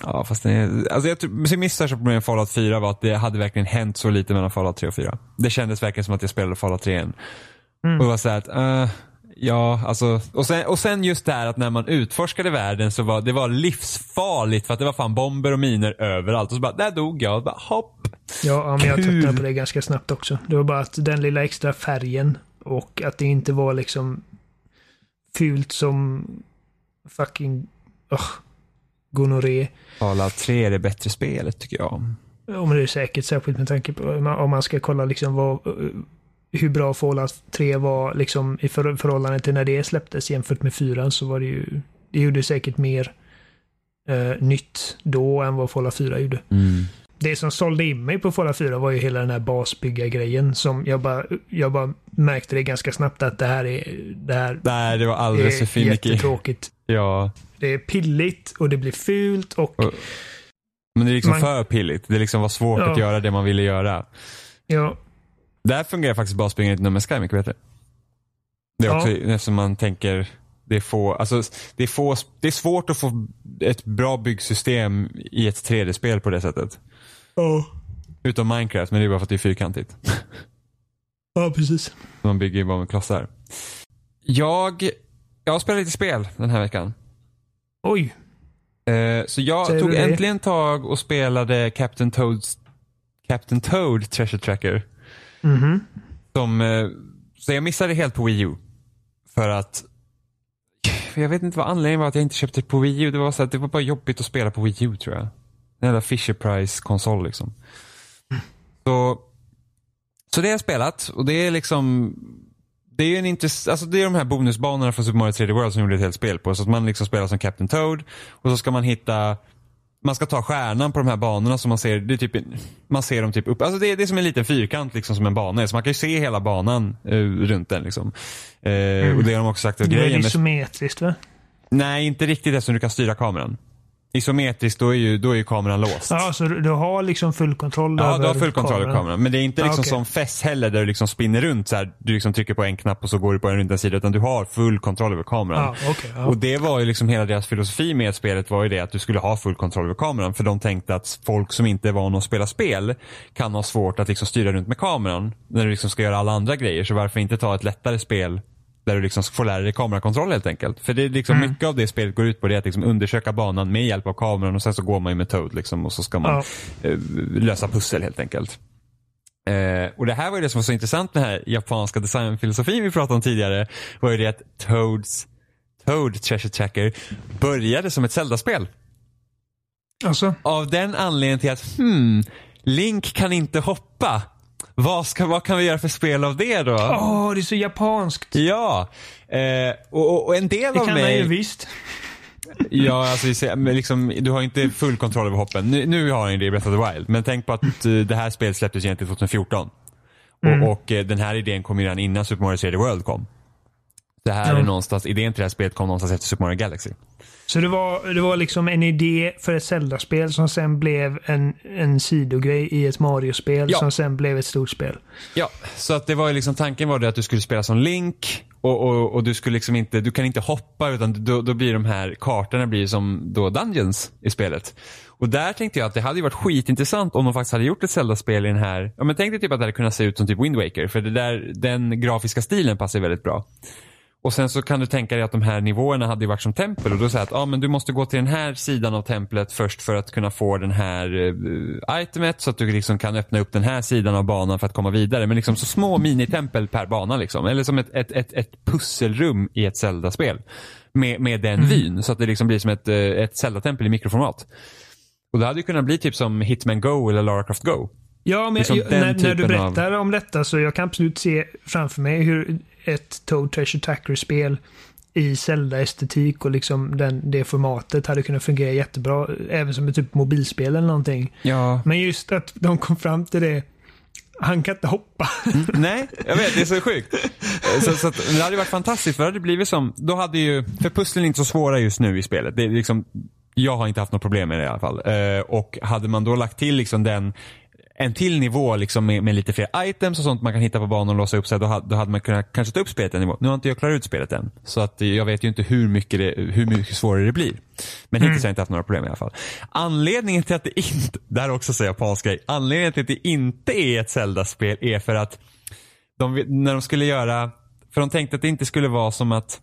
Ja, fast det alltså jag mitt största problem med Fallout 4 var att det hade verkligen hänt så lite mellan Fallout 3 och 4. Det kändes verkligen som att jag spelade Fallout 3 igen. Mm. Och det var såhär att, eh, ja, alltså, och sen, och sen just det här att när man utforskade världen så var det var livsfarligt för att det var fan bomber och miner överallt. Och så bara, där dog jag. Och bara, hopp. Ja, ja men jag tröttnade på det ganska snabbt också. Det var bara att den lilla extra färgen och att det inte var liksom fult som fucking uh, gonorré. Fallout 3 är det bättre spelet tycker jag. Ja, men det är säkert särskilt med tanke på om man ska kolla liksom vad, uh, hur bra Fallout 3 var liksom i för, förhållande till när det släpptes jämfört med 4 så var det ju, det gjorde säkert mer eh, nytt då än vad Fallout 4 gjorde. Det som sålde in mig på Fallout 4 var ju hela den här basbyggargrejen som jag bara, jag bara märkte det ganska snabbt att det här är, det här Nej, det var är alldeles för finicky. jättetråkigt. Ja. Det är pilligt och det blir fult och Och- Men det är liksom Man- för pilligt. Det liksom var svårt Ja. att göra det man ville göra. ja, Där fungerar faktiskt basbyggandet i No Man's Sky mycket bättre. Det är Ja. också eftersom man tänker, det är, få, alltså, det, är få, det är svårt att få ett bra byggsystem i ett 3D-spel på det sättet. ja, Utom Minecraft, men det är bara för att det är fyrkantigt. ja precis. Man bygger ju bara med klossar. Jag, jag har spelat lite spel den här veckan. Oj, Eh, så jag Säger tog äntligen tag och spelade Captain Toads Captain Toad Treasure Tracker. mhm. Som, eh, så jag missade helt på Wii U. För att jag vet inte vad anledningen var att jag inte köpte på Wii U. Det var, så att det var bara jobbigt att spela på Wii U tror jag. Den jävla Fisher Price konsol liksom. Så, så det har jag spelat och det är liksom det är ju en intress- alltså det är de här bonusbanorna från Super Mario 3D World som gjorde ett helt spel på. Så att man liksom spelar som Captain Toad och så ska man hitta man ska ta stjärnan på de här banorna som man ser, det är typ, man ser dem typ upp, alltså det är, det är som en liten fyrkant liksom som en bana är. Så man kan ju se hela banan eh, runt den liksom. Eh, Och det har de också sagt att Det är med, isometriskt va? Nej, inte riktigt eftersom du kan styra kameran. Isometriskt, då är ju, då är ju kameran låst. Ja, så du, du har liksom full kontroll Ja, över du har full kontroll över kameran. Men det är inte liksom okej. som FES heller där du liksom spinner runt så här. Du liksom trycker på en knapp och så går du på en runt en sida. Utan du har full kontroll över kameran. Ja, okej. ja. Och det var ju liksom hela deras filosofi med spelet var ju det att du skulle ha full kontroll över kameran. För de tänkte att folk som inte är vana att spela spel kan ha svårt att liksom styra runt med kameran. När du liksom ska göra alla andra grejer. Så varför inte ta ett lättare spel där du liksom får lära dig kamerakontroll helt enkelt. För det är liksom Mm. mycket av det spelet går ut på det att liksom undersöka banan med hjälp av kameran och sen så går man ju med Toad liksom och så ska man Ja. eh, lösa pussel helt enkelt. Eh, och det här var ju det som var så intressant med den här japanska designfilosofin vi pratade om tidigare. Var ju det att Toads, Toad Treasure Tracker började som ett Zelda-spel. Alltså, Av den anledningen till att, hmm, Link kan inte hoppa. Vad, ska, vad kan vi göra för spel av det då? åh, det är så japanskt. Ja, eh, och, och- en del Det av kan han mig... ju visst. Ja, alltså, men liksom, du har inte full kontroll över hoppen. Nu, nu har han det i Breath of the Wild. Men tänk på att eh, det här spelet släpptes egentligen 2014. Och, och eh, den här idén kom ju redan innan Super Mario 3D World kom. Det här Ja. är någonstans, idén till det här spelet kom någonstans efter Super Mario Galaxy. Så det var, det var liksom en idé för ett Zelda-spel som sen blev en, en sidogrej i ett Mario-spel Ja. som sen blev ett stort spel. Ja, så att det var liksom tanken var det att du skulle spela som Link och, och, och du skulle liksom inte, du kan inte hoppa utan då, då blir de här kartorna blir som då Dungeons i spelet. Och där tänkte jag att det hade ju varit skitintressant om de faktiskt hade gjort ett Zelda-spel i den här, ja men tänk dig typ att det hade kunnat se ut som typ Wind Waker för det där, den grafiska stilen passar väldigt bra. Och sen så kan du tänka dig att de här nivåerna hade varit som tempel och då säger att ah, men du måste gå till den här sidan av templet först för att kunna få den här uh, itemet så att du liksom kan öppna upp den här sidan av banan för att komma vidare. Men liksom så små minitempel per bana liksom. Eller som ett, ett, ett, ett pusselrum i ett Zelda-spel. Med, med den vyn så att det liksom blir som ett, eh, ett Zelda-tempel i mikroformat. Och det hade ju kunnat bli typ som Hitman Go eller Lara Croft Go. Ja, men Liksom jag, när, när du typen av- berättar om detta så jag kan absolut se framför mig hur ett Toad Treasure Tracker-spel i Zelda-estetik och liksom den, det formatet hade kunnat fungera jättebra. Även som ett typ mobilspel eller någonting. Ja. Men just att de kom fram till det. Han kan inte hoppa. Nej, jag vet. Det är så sjukt. Så, så att, det hade varit fantastiskt för det hade blivit som, då hade ju, för pusslen är inte så svåra just nu i spelet. Det är liksom, jag har inte haft något problem med det i alla fall. Eh, och hade man då lagt till liksom den, en till nivå liksom med, med lite fler items och sånt man kan hitta på banan och låsa upp sig, då, hade- då hade man kunnat kanske ta upp spelet en nivå. Nu har inte jag klarat ut spelet än. Så att jag vet ju inte hur mycket, det, hur mycket svårare det blir. Men hittills har jag inte haft några problem i alla fall. Anledningen till att det inte, det här är också så japansk grej, anledningen till att det inte är ett Zelda-spel är för att de, när de skulle göra, för de tänkte att det inte skulle vara som att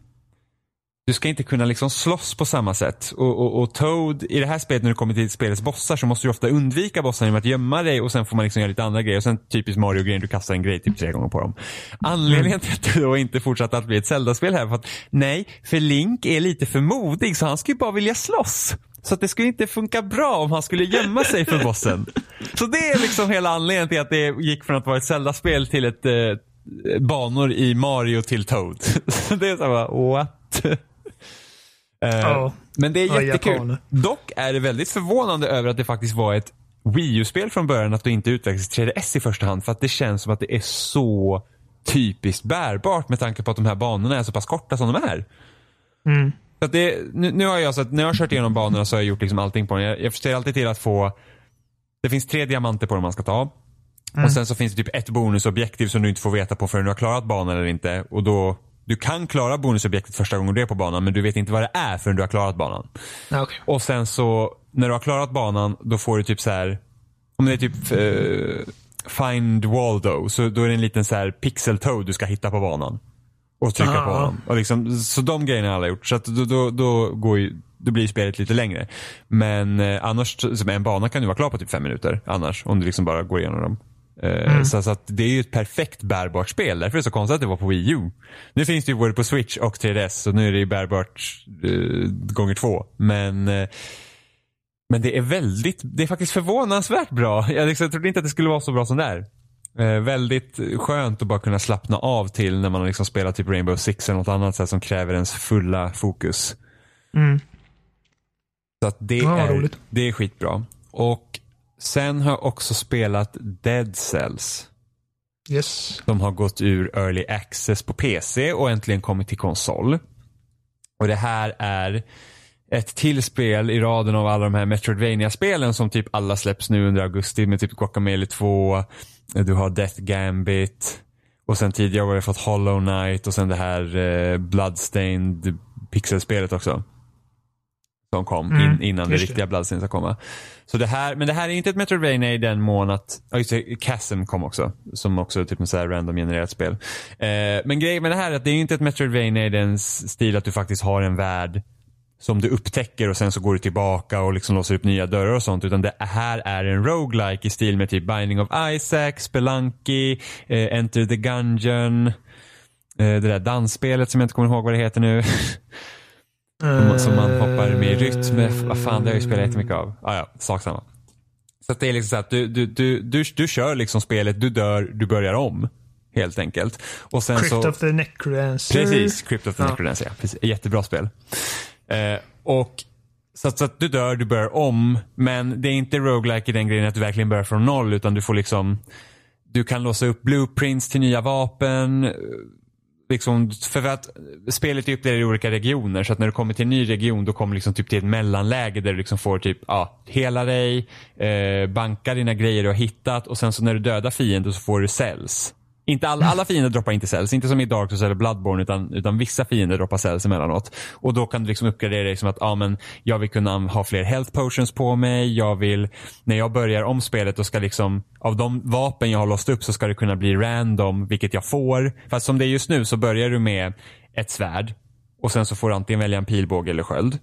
du ska inte kunna liksom slåss på samma sätt. Och, och, och Toad, i det här spelet när du kommer till spelets bossar så måste du ofta undvika bossarna genom att gömma dig och sen får man liksom göra lite andra grejer. Och sen typiskt Mario-grejen, du kastar en grej typ tre gånger på dem. Anledningen till att det då inte fortsatte att bli ett Zelda-spel här var att nej, för Link är lite för modig så han skulle bara vilja slåss. Så att det skulle inte funka bra om han skulle gömma sig för bossen. Så det är liksom hela anledningen till att det gick från att vara ett Zelda-spel till ett eh, banor i Mario till Toad. Så det är såhär what? Ja. Men det är jättekul. japaner. Dock är det väldigt förvånande över att det faktiskt var ett Wii U-spel från början, att det inte utvecklades till 3DS i första hand. För att det känns som att det är så typiskt bärbart med tanke på att de här banorna är så pass korta som de är. Mm. Så det, nu, nu har jag så att när jag har kört igenom banorna så har jag gjort liksom allting på den. Jag, jag ser alltid till att få, det finns tre diamanter på dem man ska ta. Och sen så finns det typ ett bonusobjektiv som du inte får veta på förrän du har klarat banan eller inte. Och då, du kan klara bonusobjektet första gången du är på banan men du vet inte vad det är förrän du har klarat banan. Ja, okej. Och sen så, när du har klarat banan, då får du typ så här om det är typ eh, Find Waldo, så då är det en liten så här pixel toad du ska hitta på banan. Och trycka på Ah. honom. Och liksom, så de grejerna har alla gjort. Så att då, då, då, går ju, då blir spelet lite längre. Men eh, annars, som en bana kan du vara klar på typ fem minuter annars. Om du liksom bara går igenom dem. Eh, så, så att det är ju ett perfekt bärbart spel. Därför är det så konstigt att det var på Wii U. Nu finns det ju både på Switch och 3DS. Så nu är det ju bärbart eh, gånger två. Men eh, men det är väldigt, det är faktiskt förvånansvärt bra. Jag, liksom, jag trodde inte att det skulle vara så bra som det är. Eh, väldigt skönt att bara kunna slappna av till när man har liksom spelat typ Rainbow Six eller något annat här, som kräver ens fulla fokus. Mm. Så att det, Ja, är, roligt. det är skitbra. Och sen har jag också spelat Dead Cells. Yes. De har gått ur Early Access på PC och äntligen kommit till konsol. Och det här är ett till spel i raden av alla de här Metroidvania-spelen som typ alla släpps nu under augusti med typ Guacamelee 2, du har Death Gambit och sen tidigare har vi fått Hollow Knight och sen det här eh, Bloodstained pixelspelet också. Som kom Mm, in, innan det riktiga Bloodstained ska komma. Så det här, men det här är inte ett Metroidvania i den mån att, ja just det, Chasm kom också. Som också är typ en så här random genererat spel. Eh, men grejen med det här är att det är inte ett Metroidvania i den stil att du faktiskt har en värld som du upptäcker och sen så går du tillbaka och liksom låser upp nya dörrar och sånt. Utan det här är en roguelike i stil med typ Binding of Isaac, Spelunky, eh, Enter the Gungeon, eh, det där dansspelet som jag inte kommer ihåg vad det heter nu. Som- som man hoppar med i rytm. Vad fan, det har jag ju spelat jättemycket av. Ah, ja, sak samma. Så att det är liksom så att du, du, du, du, du kör liksom spelet, du dör, du börjar om. Helt enkelt. Och sen Crypt så... of the Necrodancer. Precis, Crypt of the Ja. Necrodancer. Ja. Precis, jättebra spel. Eh, och så att, så att du dör, du börjar om. Men det är inte roguelike i den grejen att du verkligen börjar från noll utan du får liksom du kan låsa upp blueprints till nya vapen. Liksom, för att spelet är uppdelat i olika regioner så att när du kommer till en ny region då kommer du liksom typ till ett mellanläge där du liksom får typ, ja, hela dig, eh, banka dina grejer du har hittat och sen så när du dödar fiender så får du cells. Inte all, alla fiender droppar inte cells, inte som i Dark Souls eller Bloodborne utan, utan vissa fiender droppar cells emellanåt. Och då kan du liksom uppgradera dig som att, ja men jag vill kunna ha fler health potions på mig, jag vill, när jag börjar om spelet då ska liksom, av de vapen jag har låst upp så ska det kunna bli random vilket jag får. Fast som det är just nu så börjar du med ett svärd och sen så får du antingen välja en pilbåge eller sköld.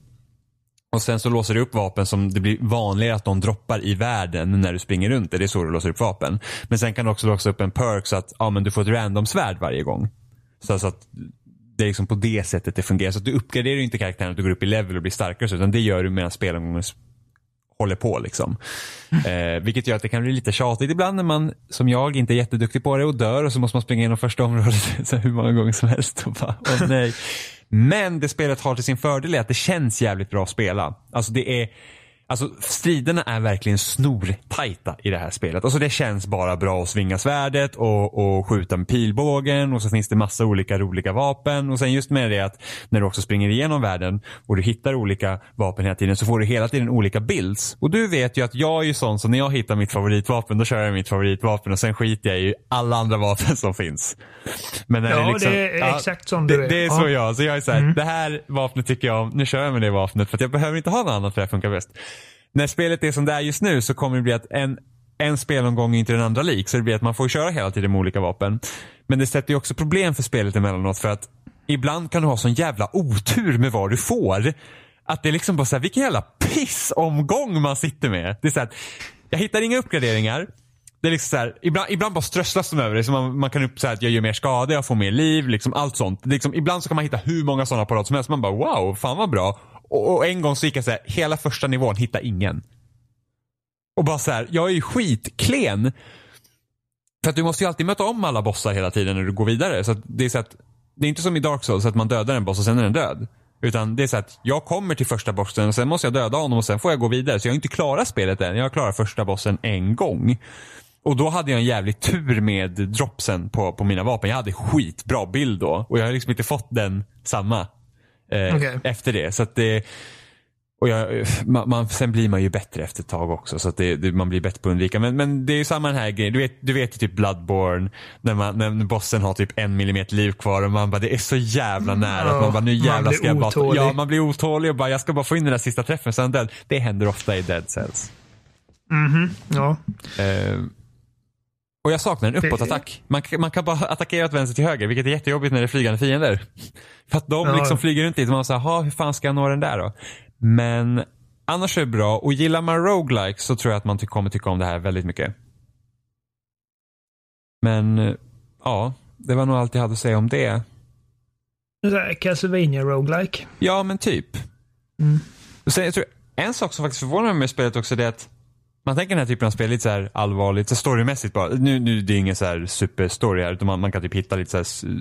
Och sen så låser du upp vapen som det blir vanligare att de droppar i världen när du springer runt. Det är så du låser upp vapen. Men sen kan du också låsa upp en perk så att ja, men du får ett random svärd varje gång. Så, så att det är liksom på det sättet det fungerar. Så att du uppgraderar ju inte karaktären att du går upp i level och blir starkare. så, Utan det gör du medan spelomgången håller på. Liksom. Eh, vilket gör att det kan bli lite tjatigt ibland när man, som jag, inte är jätteduktig på det och dör och så måste man springa igenom första området så hur många gånger som helst. Och bara, åh nej. Men det spelet har till sin fördel är att det känns jävligt bra att spela. Alltså det är Alltså striderna är verkligen snortajta i det här spelet. Alltså det känns bara bra att svinga svärdet och, och skjuta med pilbågen och så finns det massa olika roliga vapen. Och sen just med det att när du också springer igenom världen och du hittar olika vapen hela tiden så får du hela tiden olika builds. Och du vet ju att jag är ju sån så när jag hittar mitt favoritvapen då kör jag mitt favoritvapen och sen skiter jag i alla andra vapen som finns. Men när Ja, liksom- det är exakt som du det, är. det är Ja. så jag. Så jag är så här, det här vapnet tycker jag om, nu kör jag med det vapnet för att jag behöver inte ha något annat för det här funkar bäst. När spelet är som det är just nu så kommer det bli att en, en spelomgång är inte den andra lik. Så det blir att man får köra hela tiden med olika vapen. Men det sätter ju också problem för spelet emellanåt för att ibland kan du ha sån jävla otur med vad du får. Att det är liksom bara så här, vilken jävla pissomgång man sitter med. Det är så här, jag hittar inga uppgraderingar. Det är liksom så här, ibland, ibland bara strösslas de över det. Så man, man kan upp så här att jag gör mer skada, jag får mer liv, liksom allt sånt. Liksom, ibland så kan man hitta hur många sådana på rad som helst. Man bara wow, fan vad bra. Och, och en gång så gick jag så här, hela första nivån, hitta ingen. Och bara så här, jag är ju skitklen. För att du måste ju alltid möta om alla bossar hela tiden när du går vidare. Så att det är så att, det är inte som i Dark Souls att man dödar en boss och sen är den död. Utan det är så att jag kommer till första bossen och sen måste jag döda honom och sen får jag gå vidare. Så jag har inte klarat spelet än. Jag har klarat första bossen en gång. Och då hade jag en jävlig tur med dropsen på, på mina vapen. Jag hade skitbra bild då. Och jag har liksom inte fått den samma eh, Okej. efter det. Så att det och jag, man, man, sen blir man ju bättre efter ett tag också så att det, det, man blir bättre på att undvika. Men, men det är ju samma den här grejen. Du vet, du vet ju typ Bloodborne när, man, när bossen har typ en millimeter liv kvar och man bara det är så jävla nära. Ja, att man bara nu jävlar ska jag bara... Ja, man blir otålig och bara jag ska bara få in den där sista träffen sen död. Det händer ofta i Dead Cells. Ja. Eh, och jag saknar en uppåtattack. Man, kan- man kan bara attackera åt vänster till höger, vilket är jättejobbigt när det är flygande fiender. För att de Ja. liksom flyger runt dit och man säger, hur fan ska jag nå den där då? Men annars är det bra och gillar man roguelike så tror jag att man ty- kommer tycka om det här väldigt mycket. Men eh, ja, det var nog allt jag hade att säga om det. Castlevania roguelike. Ja, men typ. Mm. Och sen, jag tror, en sak som faktiskt förvånar mig med spelet också är att man tänker den här typen av spel lite så här allvarligt, så storymässigt bara. Nu, nu det är ingen så här superstory här utan man, man kan typ hitta lite så här,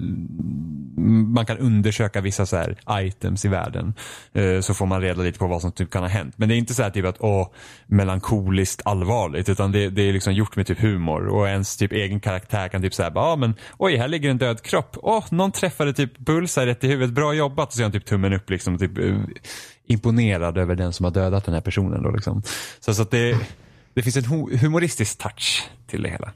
man kan undersöka vissa så här items i världen. Eh, så får man reda lite på vad som typ kan ha hänt. Men det är inte så här typ att åh, melankoliskt allvarligt utan det, det är liksom gjort med typ humor och ens typ egen karaktär kan typ säga, ja ah, men oj här ligger en död kropp. Åh, någon träffade typ Bullseye rätt i huvudet, bra jobbat. Och så gör han typ tummen upp liksom. Typ, eh, imponerad över den som har dödat den här personen då liksom. Så, så att det, det finns en hu- humoristisk touch till det hela.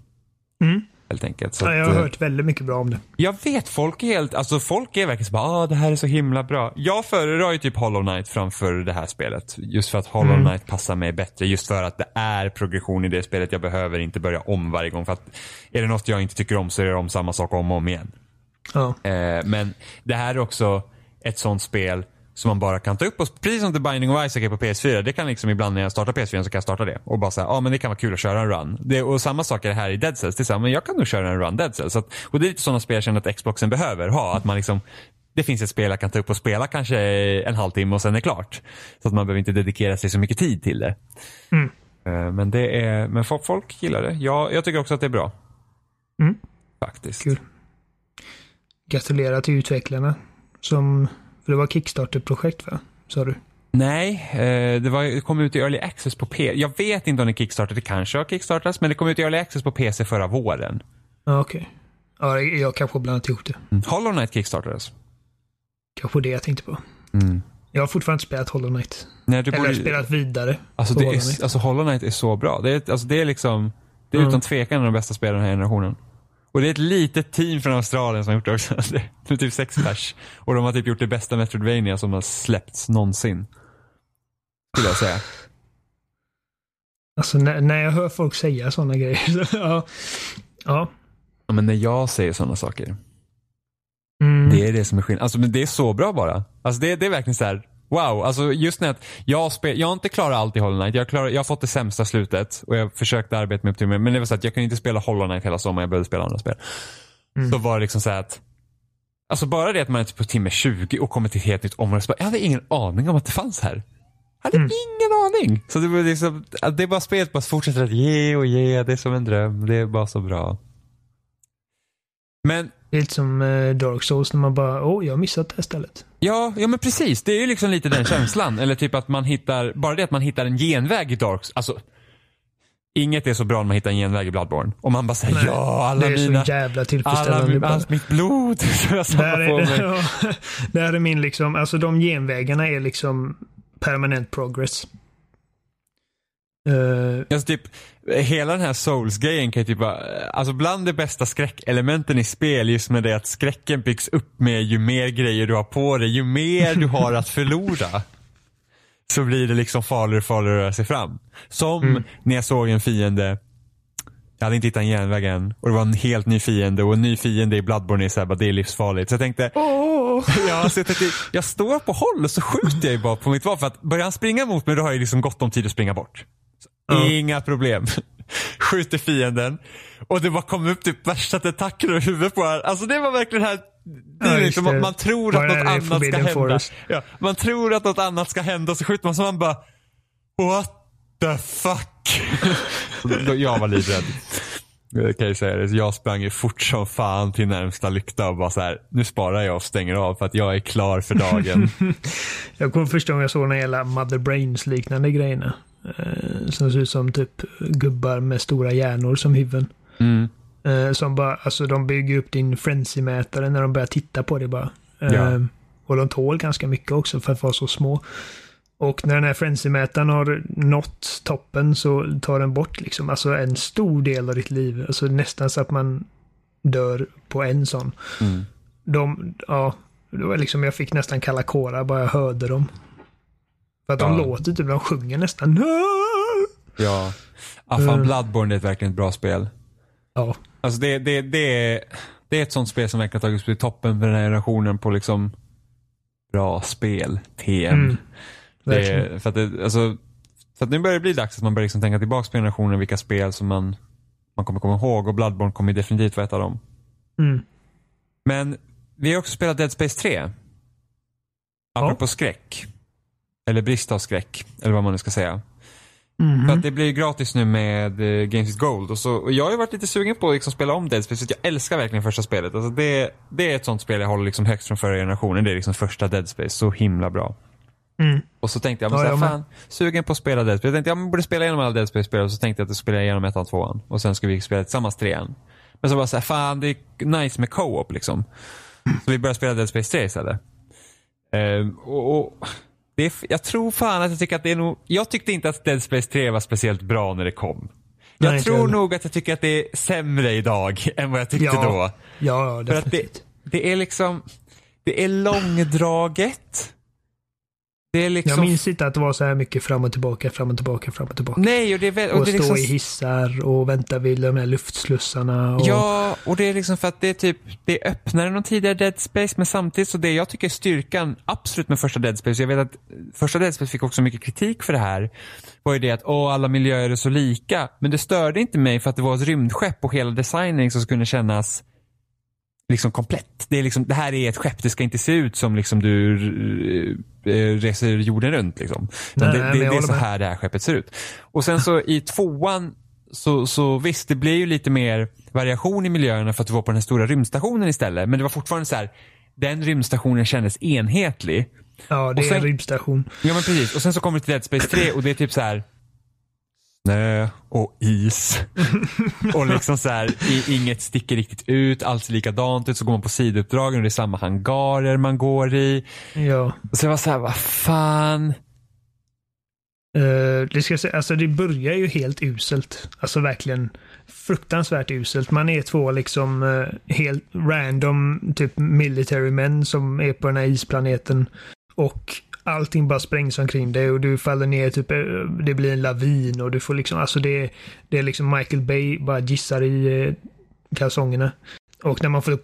Mm. Helt enkelt. Så Ja, jag att, har eh, hört väldigt mycket bra om det. Jag vet, folk är helt, alltså folk är verkligen så bara, ah, det här är så himla bra. Jag föredrar ju typ Hollow Knight framför det här spelet. Just för att Hollow Mm. Knight passar mig bättre. Just för att det är progression i det spelet. Jag behöver inte börja om varje gång. För att är det något jag inte tycker om så är det om samma sak om och om igen. Ja. Eh, men det här är också ett sånt spel som man bara kan ta upp. Och precis som The Binding of Isaac är på PS4. Det kan liksom ibland när jag startar PS4 så kan jag starta det. Och bara säga, ja ah, men det kan vara kul att köra en run. Det, och samma sak är det här i Dead Cells. Det är så här, men jag kan nog köra en run Dead Cells. Så att, och det är lite sådana spel jag känner att Xboxen behöver ha. Att man liksom, det finns ett spel jag kan ta upp och spela kanske en halvtimme och sen är det klart. Så att man behöver inte dedikera sig så mycket tid till det. Mm. Eh, men det är, men folk, folk gillar det. Jag, jag tycker också att det är bra. Mm. Faktiskt. Kul. Gratulerar till utvecklarna. Som, för det var Kickstarter-projekt va? Sa du? Nej, eh, det, var, det kom ut i Early Access på PC. Jag vet inte om det kickstartade, det kanske har kickstartats, men det kom ut i Early Access på PC förra våren. Ja, okej. Ja, jag kanske har blandat ihop det. Mm. Hollow Knight kickstartades. Kanske det jag tänkte på. Mm. Jag har fortfarande inte spelat Hollow Knight. Nej, du Eller borde, spelat vidare. alltså, det Hollow Knight. är, alltså Hollow Knight är så bra. Det är, alltså, det är liksom, det är Mm. utan tvekan en av de bästa spelen den här generationen. Och det är ett litet team från Australien som har gjort det också. Det är typ sex pers. Och de har typ gjort det bästa Metroidvania som har släppts någonsin. Skulle jag säga. Alltså när, när jag hör folk säga sådana grejer. Så, ja. ja. Ja, men när jag säger sådana saker. Mm. Det är det som är skillnaden. Alltså men det är så bra bara. Alltså det, det är verkligen så här. Wow, alltså just när jag, spel, jag har inte klarat allt i Hollow Knight. Jag, klar, jag har fått det sämsta slutet och jag försökte arbeta mig upp till det. Men det var så att jag kunde inte spela Hollow Knight hela sommaren. Jag behövde spela andra spel. Mm. Så var det liksom så att Alltså bara det att man är typ på timme 20 och kommer till ett helt nytt område. Så bara, jag hade ingen aning om att det fanns här. Jag hade Mm. ingen aning. Så det var liksom, det är bara spelet bara fortsätter att ge och ge. Det är som en dröm. Det är bara så bra. Men Det är lite som eh, Dark Souls när man bara, åh, jag har missat det här stället. Ja, ja men precis. Det är ju liksom lite den känslan. Eller typ att man hittar, bara det att man hittar en genväg i Dark Alltså, inget är så bra när man hittar en genväg i Bloodborne. Och man bara säger Nej, ja, alla det är mina, så jävla alla, tillfredsställande. bara. allt mitt blod som jag Där samlar på är, mig. ja, där är min liksom, alltså de genvägarna är liksom permanent progress. Eh, Alltså typ, hela den här Souls-grejen kan ju typ vara, alltså bland de bästa skräckelementen i spel just med det att skräcken byggs upp med ju mer grejer du har på dig, ju mer du har att förlora. Så blir det liksom farligare och farligare att röra sig fram. Som när jag såg en fiende, jag hade inte hittat en järnväg än och det var en helt ny fiende och en ny fiende i Bloodborne är så här, bara, det är livsfarligt. Så jag tänkte, Ja, så jag, tänkte, jag står på håll och så skjuter jag ju bara på mitt vapen. För att börjar han springa mot mig då har jag liksom gott om tid att springa bort. Ja. Inga problem. Skjuter fienden. Och det bara kom upp typ värsta tentakler över huvudet på honom. Alltså det var verkligen här. Det är Ja, liksom, det. man, tror att något annat ska hända. Ja, man tror att något annat ska hända och så skjuter man så man bara What the fuck? Jag var livrädd. Det kan jag säga det. Jag sprang ju fort som fan till närmsta lykta och bara så här. nu sparar jag och stänger av för att jag är klar för dagen. jag kommer första gången jag såg den hela Mother Brains liknande grejerna. Eh, som ser ut som typ gubbar med stora hjärnor som huvuden. Mm. Eh, som bara, alltså de bygger upp din frenzy-mätare när de börjar titta på det bara. Eh, Ja. Och de tål ganska mycket också för att vara så små. Och när den här frenzy-mätaren har nått toppen så tar den bort liksom, alltså en stor del av ditt liv. Alltså nästan så att man dör på en sån. Mm. De, ja, det var liksom, jag fick nästan kalla kårar bara jag hörde dem. För att de Ja. låter typ, de sjunger nästan. Ja. Ah, fan, Mm. Bloodborne är ett verkligen ett bra spel. Ja, Alltså det, det, det, är, det är ett sånt spel som verkligen har tagits upp i toppen för den här generationen på liksom bra spel, TM. Mm, det, för, att det, alltså, för att nu börjar det bli dags att man börjar liksom tänka tillbaka på generationen vilka spel som man, man kommer komma ihåg och Bloodborne kommer ju definitivt vara ett av dem. Mm. Men vi har också spelat Dead Space 3. Apropå skräck. Eller brist av skräck, eller vad man nu ska säga. Mhm. För att det blir ju gratis nu med eh, Games with Gold. Och, så, och jag har ju varit lite sugen på att liksom spela om Dead Space. För jag älskar verkligen första spelet. Alltså det, det är ett sånt spel jag håller liksom högst från förra generationen. Det är liksom första Dead Space. Så himla bra. Mm. Och så tänkte jag, men Ja, så här, jag med. fan, sugen på att spela Dead Space. Jag tänkte, jag borde spela igenom alla Dead Space-spel. Och så tänkte jag att jag skulle spela igenom ettan tvåan. Och sen ska vi spela tillsammans trean. Men så var jag så här, fan det är nice med co-op liksom. Så vi började spela Dead Space 3 istället. Ehm, och, och det är, jag tror fan att jag tycker att det är nog, jag tyckte inte att Dead Space 3 var speciellt bra när det kom. Jag Nej, tror nog att jag tycker att det är sämre idag än vad jag tyckte Ja, då. Ja, För att det, definitivt. det är liksom, det är långdraget. Det är liksom... Jag minns inte att det var så här mycket fram och tillbaka, fram och tillbaka, fram och tillbaka. Nej, och det är väl... Och och det är stå liksom, i hissar och vänta vid de här luftslussarna. Och, Ja, och det är liksom för att det är typ, det är öppnare än de tidigare Dead Space, men samtidigt så det jag tycker är styrkan, absolut med första Dead Space, jag vet att första Dead Space fick också mycket kritik för det här, var ju det att åh, alla miljöer är så lika, men det störde inte mig för att det var ett rymdskepp och hela designen som skulle kännas liksom komplett. Det, är liksom, det här är ett skepp, det ska inte se ut som liksom du eh, reser jorden runt. Liksom. Nej, det, det, det är så med. här det här skeppet ser ut. Och sen så i tvåan så, så visst, det blir ju lite mer variation i miljöerna för att du var på den här stora rymdstationen istället. Men det var fortfarande så här, den rymdstationen kändes enhetlig. ja, det och är sen- en rymdstation. Ja men precis. Och sen så kommer det till Dead Space 3 och det är typ så här snö och is. och liksom så här, inget sticker riktigt ut, allt ser likadant ut. Så går man på sidouppdragen och det är samma hangarer man går i. Ja. Så jag var så här, vad fan. Eh, det, ska säga, alltså det börjar ju helt uselt. Alltså verkligen fruktansvärt uselt. Man är två liksom eh, helt random typ military men som är på den här isplaneten. Och allting bara sprängs omkring dig och du faller ner, typ, eh, det blir en lavin och du får liksom, alltså det, det är liksom Michael Bay bara gissar i eh, kalsongerna. Och när man får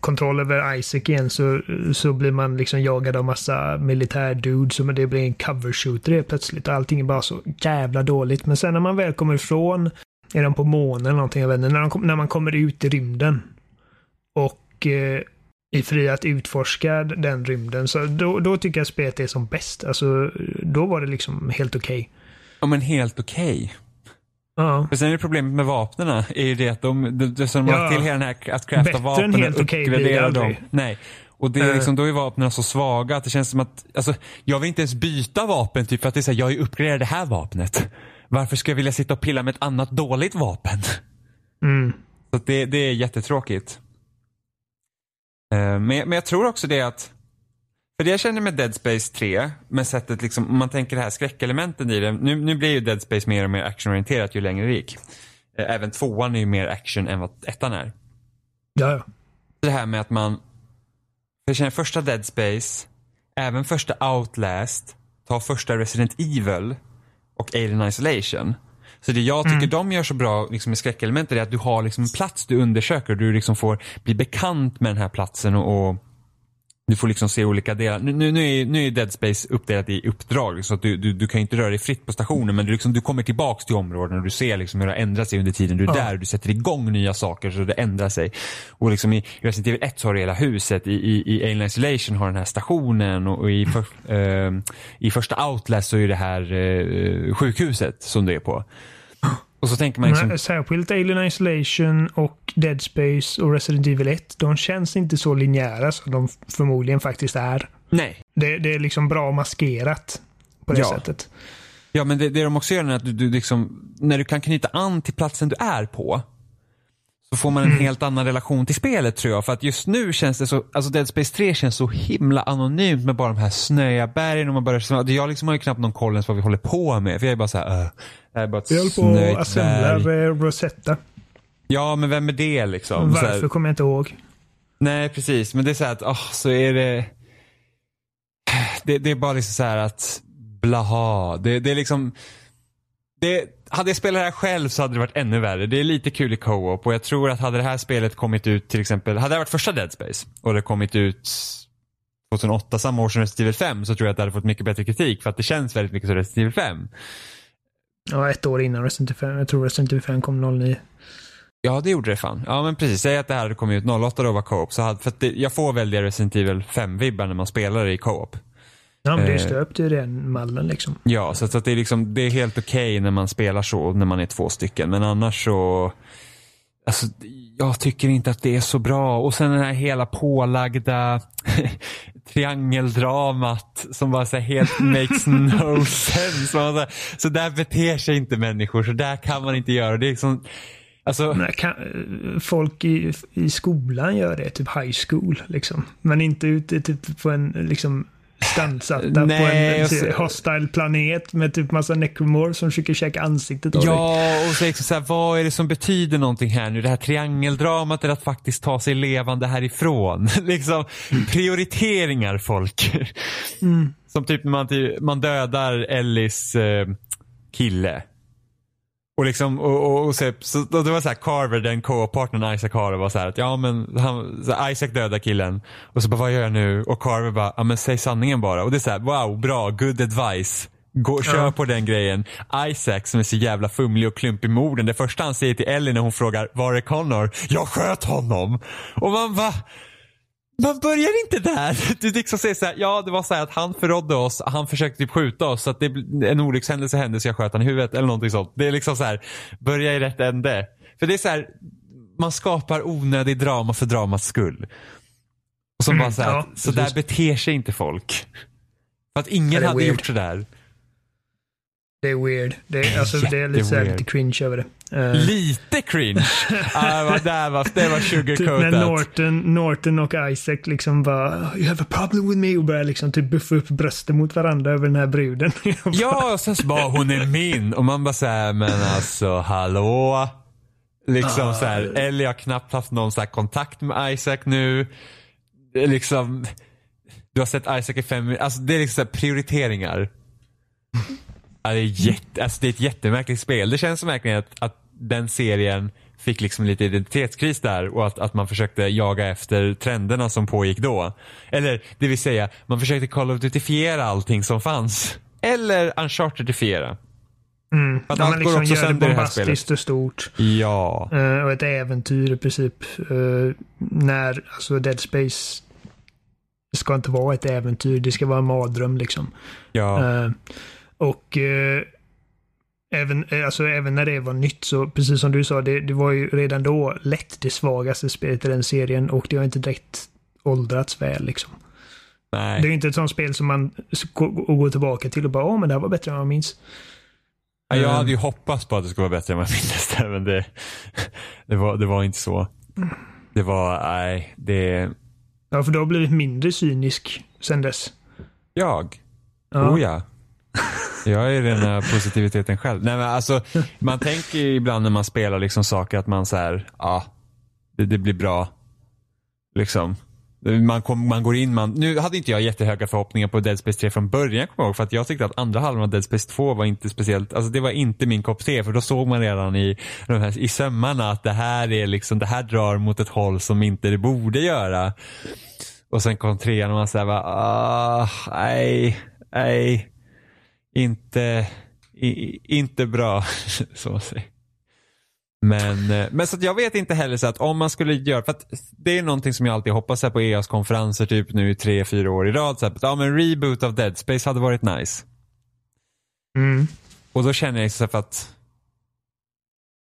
kontroll över Isaac igen så, så blir man liksom jagad av massa militärdudes och det blir en cover shooter helt plötsligt. Allting är bara så jävla dåligt. Men sen när man väl kommer ifrån, är de på månen eller någonting, jag vet inte, när, de, när man kommer ut i rymden och eh, är fri att utforska den rymden, så då, då tycker jag spelet är som bäst. Alltså, då var det liksom helt okej. Ja men helt okej. Ja. För sen är det problemet med vapnen är ju det att de, de, de som Ja. till hela den här att crafta vapen helt och det uppgradera dem. Nej. Och det är liksom, då är vapnen så svaga att det känns som att, alltså, jag vill inte ens byta vapen typ för att det är så här, jag har ju uppgraderat det här vapnet. Varför ska jag vilja sitta och pilla med ett annat dåligt vapen? Mm. Så det, det är jättetråkigt. Eh, Men, jag- men jag tror också det att, för det jag känner med Dead Space 3, med sättet liksom, om man tänker det här skräckelementen i det, nu, nu blir ju Dead Space mer och mer actionorienterat ju längre det gick. Eh, Även tvåan är ju mer action än vad ettan är. Ja, ja. Det här med att man, jag känner första Dead Space, även första Outlast, ta första Resident Evil och Alien Isolation. Så det jag tycker de gör så bra liksom, med skräckelementer är att du har liksom en plats du undersöker. Och du liksom får bli bekant med den här platsen och, och du får liksom se olika delar. Nu, nu, nu, är, nu är Dead Space uppdelat i uppdrag så att du, du, du kan inte röra dig fritt på stationen men du, liksom, du kommer tillbaks till områden och du ser liksom hur det har ändrat sig under tiden du är Ja. där. Du sätter igång nya saker så det ändrar sig. Och liksom i Resident Evil 1 så har du hela huset, i, i, i Alien Isolation har den här stationen och, och i, för, eh, i första Outlast så är det här eh, sjukhuset som du är på. Och så tänker man liksom, Men Särskilt Alien Isolation och Dead Space och Resident Evil 1, de känns inte så linjära som de förmodligen faktiskt är. nej. Det, det är liksom bra maskerat på det Ja. sättet. Ja men det, det de också gör är att du, du liksom, när du kan knyta an till platsen du är på. Så får man en helt annan relation till spelet tror jag. För att just nu känns det så, alltså Dead Space 3 känns så himla anonymt med bara de här snöiga bergen och man börjar, jag liksom har ju knappt någon koll ens vad vi håller på med. För jag är bara så här, uh, det här är bara ett Vi höll på snöigt att assembla berg. Rosetta. Ja men vem är det liksom? Varför kommer jag inte ihåg. Nej, precis. Men det är så här att, oh, så är det... det... Det är bara liksom så här att, blaha. Det, det är liksom... Det, hade jag spelat det här själv så hade det varit ännu värre. Det är lite kul i co-op och jag tror att hade det här spelet kommit ut till exempel, hade det varit första Dead Space och det kommit ut 2008, samma år som Resident Evil 5, så tror jag att det hade fått mycket bättre kritik för att det känns väldigt mycket som Resident Evil 5. Ja, ett år innan Resident Evil 5. Jag tror Resident Evil 5 kom 09. Ja, det gjorde det fan. Ja, men precis. Säg att det här hade kommit ut 08 då var co-op. Så hade, för att det, jag får väldiga Resident Evil 5-vibbar när man spelar i co-op. Ja, men det är Eh. stöpt i den mallen liksom. Ja, så, att det är liksom, det är helt okej när man spelar så, när man är två stycken. Men annars så, alltså jag tycker inte att det är så bra. Och sen den här hela pålagda triangeldramat som bara så här helt makes no sense. Man här, så där beter sig inte människor, så där kan man inte göra. Det är liksom, alltså, kan, folk i, i skolan gör det, typ high school liksom. Men inte ute typ på en liksom standsatta Nej, på en så- hostile planet med typ massa necromorphs som försöker käka ansiktet av dig. Ja, och så, liksom så här, vad är det som betyder någonting här nu? Det här triangeldramat eller att faktiskt ta sig levande härifrån? liksom prioriteringar folk. Som typ man, man dödar Ellis eh, kille. Och liksom, och, och, och så, så, och det var så här Carver, den co-partnern Isaac har, var så här att ja men han, här, Isaac dödar killen. Och så bara vad gör jag nu? Och Carver bara, ja men säg sanningen bara. Och det är så här, wow, bra, good advice. Gå, kör Ja. på den grejen. Isaac som är så jävla fumlig och klumpig med orden. Det första han säger till Ellie när hon frågar, var är Connor? Jag sköt honom. Och man va? Man börjar inte där. Du liksom säger så här, ja det var så här att han förrådde oss, han försökte typ skjuta oss så att det, en olyckshändelse hände så jag sköt han i huvudet eller någonting sånt. Det är liksom så här, börja i rätt ände. För det är så här, man skapar onödig drama för dramats skull. Och som Mm, bara så här, ja, så där beter sig inte folk. För att ingen hade weird. gjort sådär. Det är weird. Det är, alltså, det är lite, så här, Jätteweird. lite cringe över det. Eh, Lite cringe. ah, vad- där var, det var Typ sugarcoatat. när Norton, Norton och Isaac liksom bara You have a problem with me och börjar liksom typ buffa upp brösten mot varandra över den här bruden. Ja, och sen så bara hon är min och man bara säger men alltså hallå. Liksom Ah. så här, Ellie har knappt haft någon så här kontakt med Isaac nu. Det liksom, du har sett Isaac i fem minuter, alltså det är liksom så här prioriteringar. Ja, det, är jätte, alltså det är ett jättemärkligt spel. Det känns som verkligen att, att den serien fick liksom lite identitetskris där och att, att man försökte jaga efter trenderna som pågick då. Eller det vill säga, man försökte Call of Duty-fiera allting som fanns. Eller Uncharted-ifiera. Mm. Att Ja, allt man går liksom också sönder i det här bombastiskt och stort. Ja. Eh, och ett äventyr i princip. Eh, när, alltså Dead Space ska inte vara ett äventyr, det ska vara en mardröm liksom. Ja. Eh, och eh, även, eh, alltså, även när det var nytt så, precis som du sa, det, det var ju redan då lätt det svagaste spelet i den serien och det har inte direkt åldrats väl liksom. Det är Nej. ju inte ett sånt spel som man går tillbaka till och bara, åh men det här var bättre än vad jag minns. Ja, jag hade ju hoppats på att det skulle vara bättre än vad jag minns det, men det, det, var, det var inte så. Det var, nej, det, Ja, för du har blivit mindre cynisk sen dess. jag. Ja. Oh ja. Jag är rena positiviteten själv. Nej men alltså, man tänker ibland när man spelar liksom saker att man så här, ja, det, det blir bra. Liksom. Man, kom, man går in, man, nu hade inte jag jättehöga förhoppningar på Dead Space 3 från början kommer jag ihåg, för att jag tyckte att andra halvan av Dead Space 2 var inte speciellt, alltså det var inte min kopp te, för då såg man redan i, de här, i sömmarna att det här är liksom, det här drar mot ett håll som inte det borde göra. Och sen kom trean och man säger bara, ah, nej, nej, inte, i, inte bra. så man säger. Men, eh, men så att jag vet inte heller så att om man skulle göra, för att det är någonting som jag alltid hoppas här på EAs konferenser typ nu i tre, fyra år i rad. Så att, ja men reboot av Dead Space hade varit nice. Mm. Och då känner jag så här för att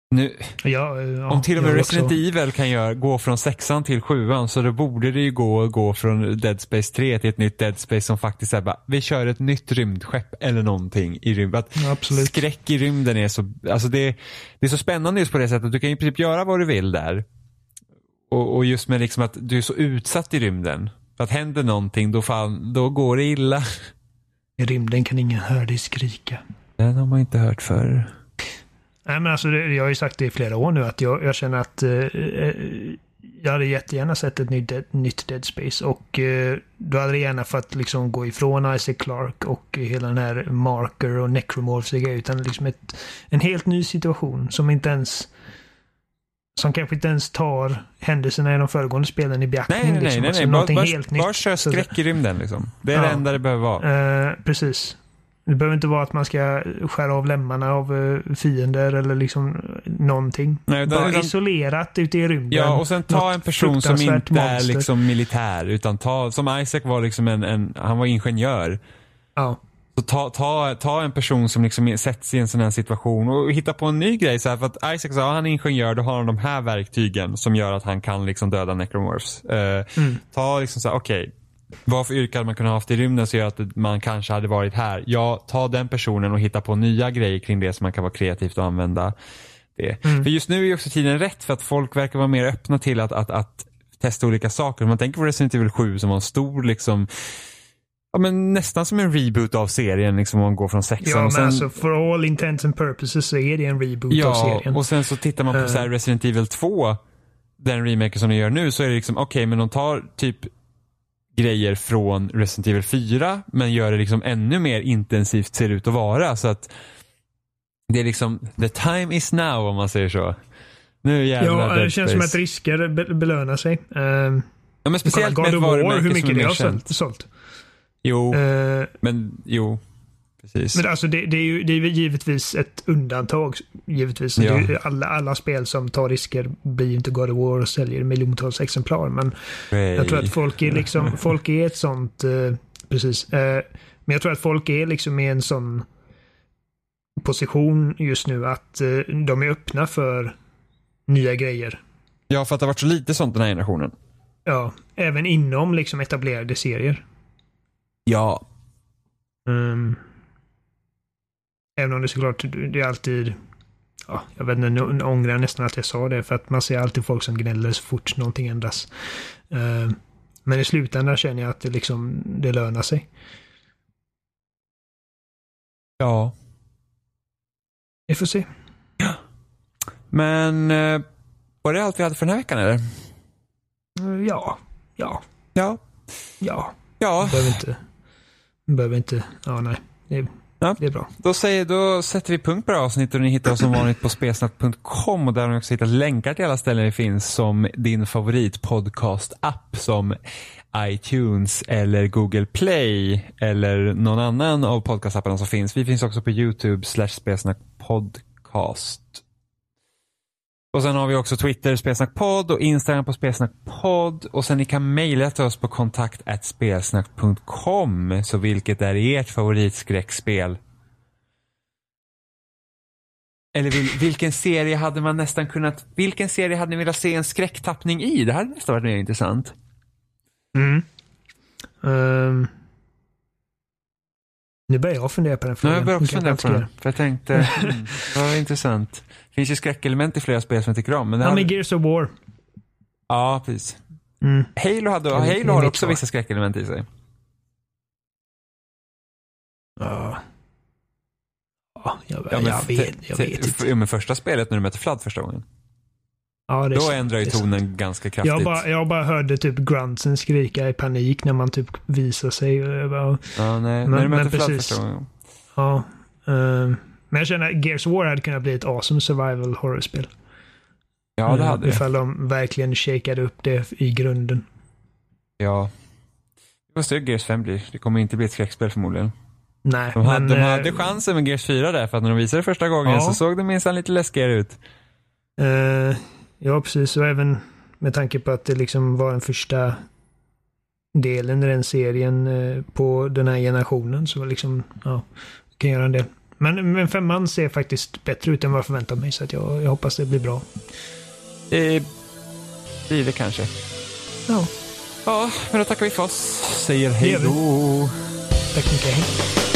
nu, Ja, eh, ja, om till och med Resident också. Evil kan göra, gå från sexan till sjuan så då borde det ju gå att gå från Dead Space 3 till ett nytt Dead Space som faktiskt är bara, vi kör ett nytt rymdskepp eller någonting i rymden. Absolut. Skräck i rymden är så, alltså det, det är så spännande just på det sättet. Du kan i princip göra vad du vill där. Och, och just med liksom att du är så utsatt i rymden. För att händer någonting då, fan, då går det illa. I rymden kan ingen höra dig skrika. Den har man inte hört förr. Nej, men alltså, det, jag har ju sagt det i flera år nu att jag, jag känner att eh, eh, jag hade jättegärna sett ett nytt Dead, nytt Dead Space och eh, då hade det gärna fått liksom gå ifrån Isaac Clarke och hela den här Marker och Necromorphsiga utan liksom ett, en helt ny situation som inte ens som kanske inte ens tar händelserna i de föregående spelen i beaktning. Nej, nej, nej. liksom. nej, Alltså, nej. Bara, någonting bara, helt bara nytt. kör skräck i rymden liksom. Det är det Ja. enda det behöver vara. Eh, precis. Det behöver inte vara att man ska skära av lemmarna av eh, fiender eller liksom eh, någonting. Nej, Bara utan- isolerat ute i rymden. Ja, och sen ta en person som inte är monster. liksom militär. Utan ta, som Isaac var liksom en, en han var ingenjör. Ja. Så ta, ta, ta en person som liksom sätts i en sån här situation och hitta på en ny grej. Så här, för att Isaac sa, han är ingenjör, då har han de här verktygen som gör att han kan liksom döda necromorphs. Eh, Mm. Ta liksom så här, okej. Vad för yrke hade man kunnat ha haft i rymden som gör att man kanske hade varit här? Ja, ta den personen och hitta på nya grejer kring det som man kan vara kreativt och använda det. Mm. För just nu är också tiden rätt för att folk verkar vara mer öppna till att, att, att testa olika saker. Om man tänker på Resident Evil 7 som var en stor liksom ja, men nästan som en reboot av serien, liksom om man går från sexan. Ja, men och sen, alltså for all intents and purposes så är det en reboot av ja, serien. och sen så tittar man på så här Resident Evil 2, den remaken som de gör nu, så är det liksom, okej, men de tar typ grejer från Resident Evil 4, men gör det liksom ännu mer intensivt ser det ut att vara. Så att det är liksom, the time is now om man säger så. Nu jävlar Ja, det känns som att risker be- belönar sig. Um, Ja, men speciellt med ett of War, varumärke hur som mycket är det mer har känt. sålt. Jo, Eh, men jo. Precis. men alltså det, det, är ju det är givetvis ett undantag. Givetvis. Ja. Alla, alla spel som tar risker blir ju inte God of War och säljer miljontals exemplar. Men jag tror att folk är liksom, folk är ett sånt, eh, precis. Eh, men jag tror att folk är liksom i en sån position just nu att eh, de är öppna för nya grejer. Ja, för att det har varit så lite sånt den här generationen. Ja, även inom liksom etablerade serier. Ja. Um, även om det såklart, det är alltid... Ja, jag vet inte, nu ångrar jag nästan att jag sa det för att man ser alltid folk som gnäller så fort någonting ändras. Um, men i slutändan känner jag att det liksom, det lönar sig. Ja. Vi får se. Men eh, var det allt vi hade för den här veckan eller? Uh, Ja, ja, Ja. ja. Ja, Behöver inte... Behöver inte... Ja, nej. Det, Ja. det är bra. då, säger, då sätter vi punkt på det här avsnittet och ni hittar oss som vanligt på spelsnack.com och där har ni också hittat länkar till alla ställen vi finns som din favoritpodcast-app som iTunes eller Google Play eller någon annan av podcastapparna som finns. Vi finns också på YouTube slash spelsnackpodcast. Och sen har vi också Twitter, spelsnackpodd och Instagram på spelsnackpodd. Och sen ni kan mejla till oss på kontakt spelsnack.com. Så vilket är ert favoritskräckspel? Eller vil, vilken serie hade man nästan kunnat, vilken serie hade ni velat se en skräcktappning i? Det hade nästan varit mer intressant. Mm. Ehm nu börjar jag fundera på den Nu frågan. har jag börjat också fundera på den. För jag tänkte, mm, det var intressant. Det finns ju skräckelement i flera spel som jag tycker om. Men Ja, hade, men Gears of War. ja, precis. Mm. Halo, hade, Halo har också vissa skräckelement i sig. Ja. Ja, jag, Ja, men jag vet, jag vet inte. Ja, men första spelet när du mötte Flood första gången. Ja, det Då ändrar ju tonen ganska kraftigt. Jag bara, jag bara hörde typ gruntsen skrika i panik när man typ visar sig. bara, ja, nej, Men- när du Flood precis. Ja. ehm, men jag känner att Gears War hade kunnat bli ett awesome survival horror-spel. Ja, det Eh, hade det. Ifall de verkligen shakade upp det i grunden. Ja. Vi får se hur Gears 5 blir. Det kommer inte bli ett skräckspel förmodligen. Nej, De hade, men... de eh, hade chansen med Gears 4 där, för att när de visade det första gången Ja. så såg det minsann lite läskigare ut. eh, ja, precis. Och även med tanke på att det liksom var den första delen i den serien eh, på den här generationen. Så liksom, ja, kan göra en del. Men, men femman ser faktiskt bättre ut än vad jag förväntat mig. Så att jag, jag hoppas det blir bra. Det blir det kanske. Ja, Ja, men då tackar vi för oss. Säger hej då. tack mycket. Hej.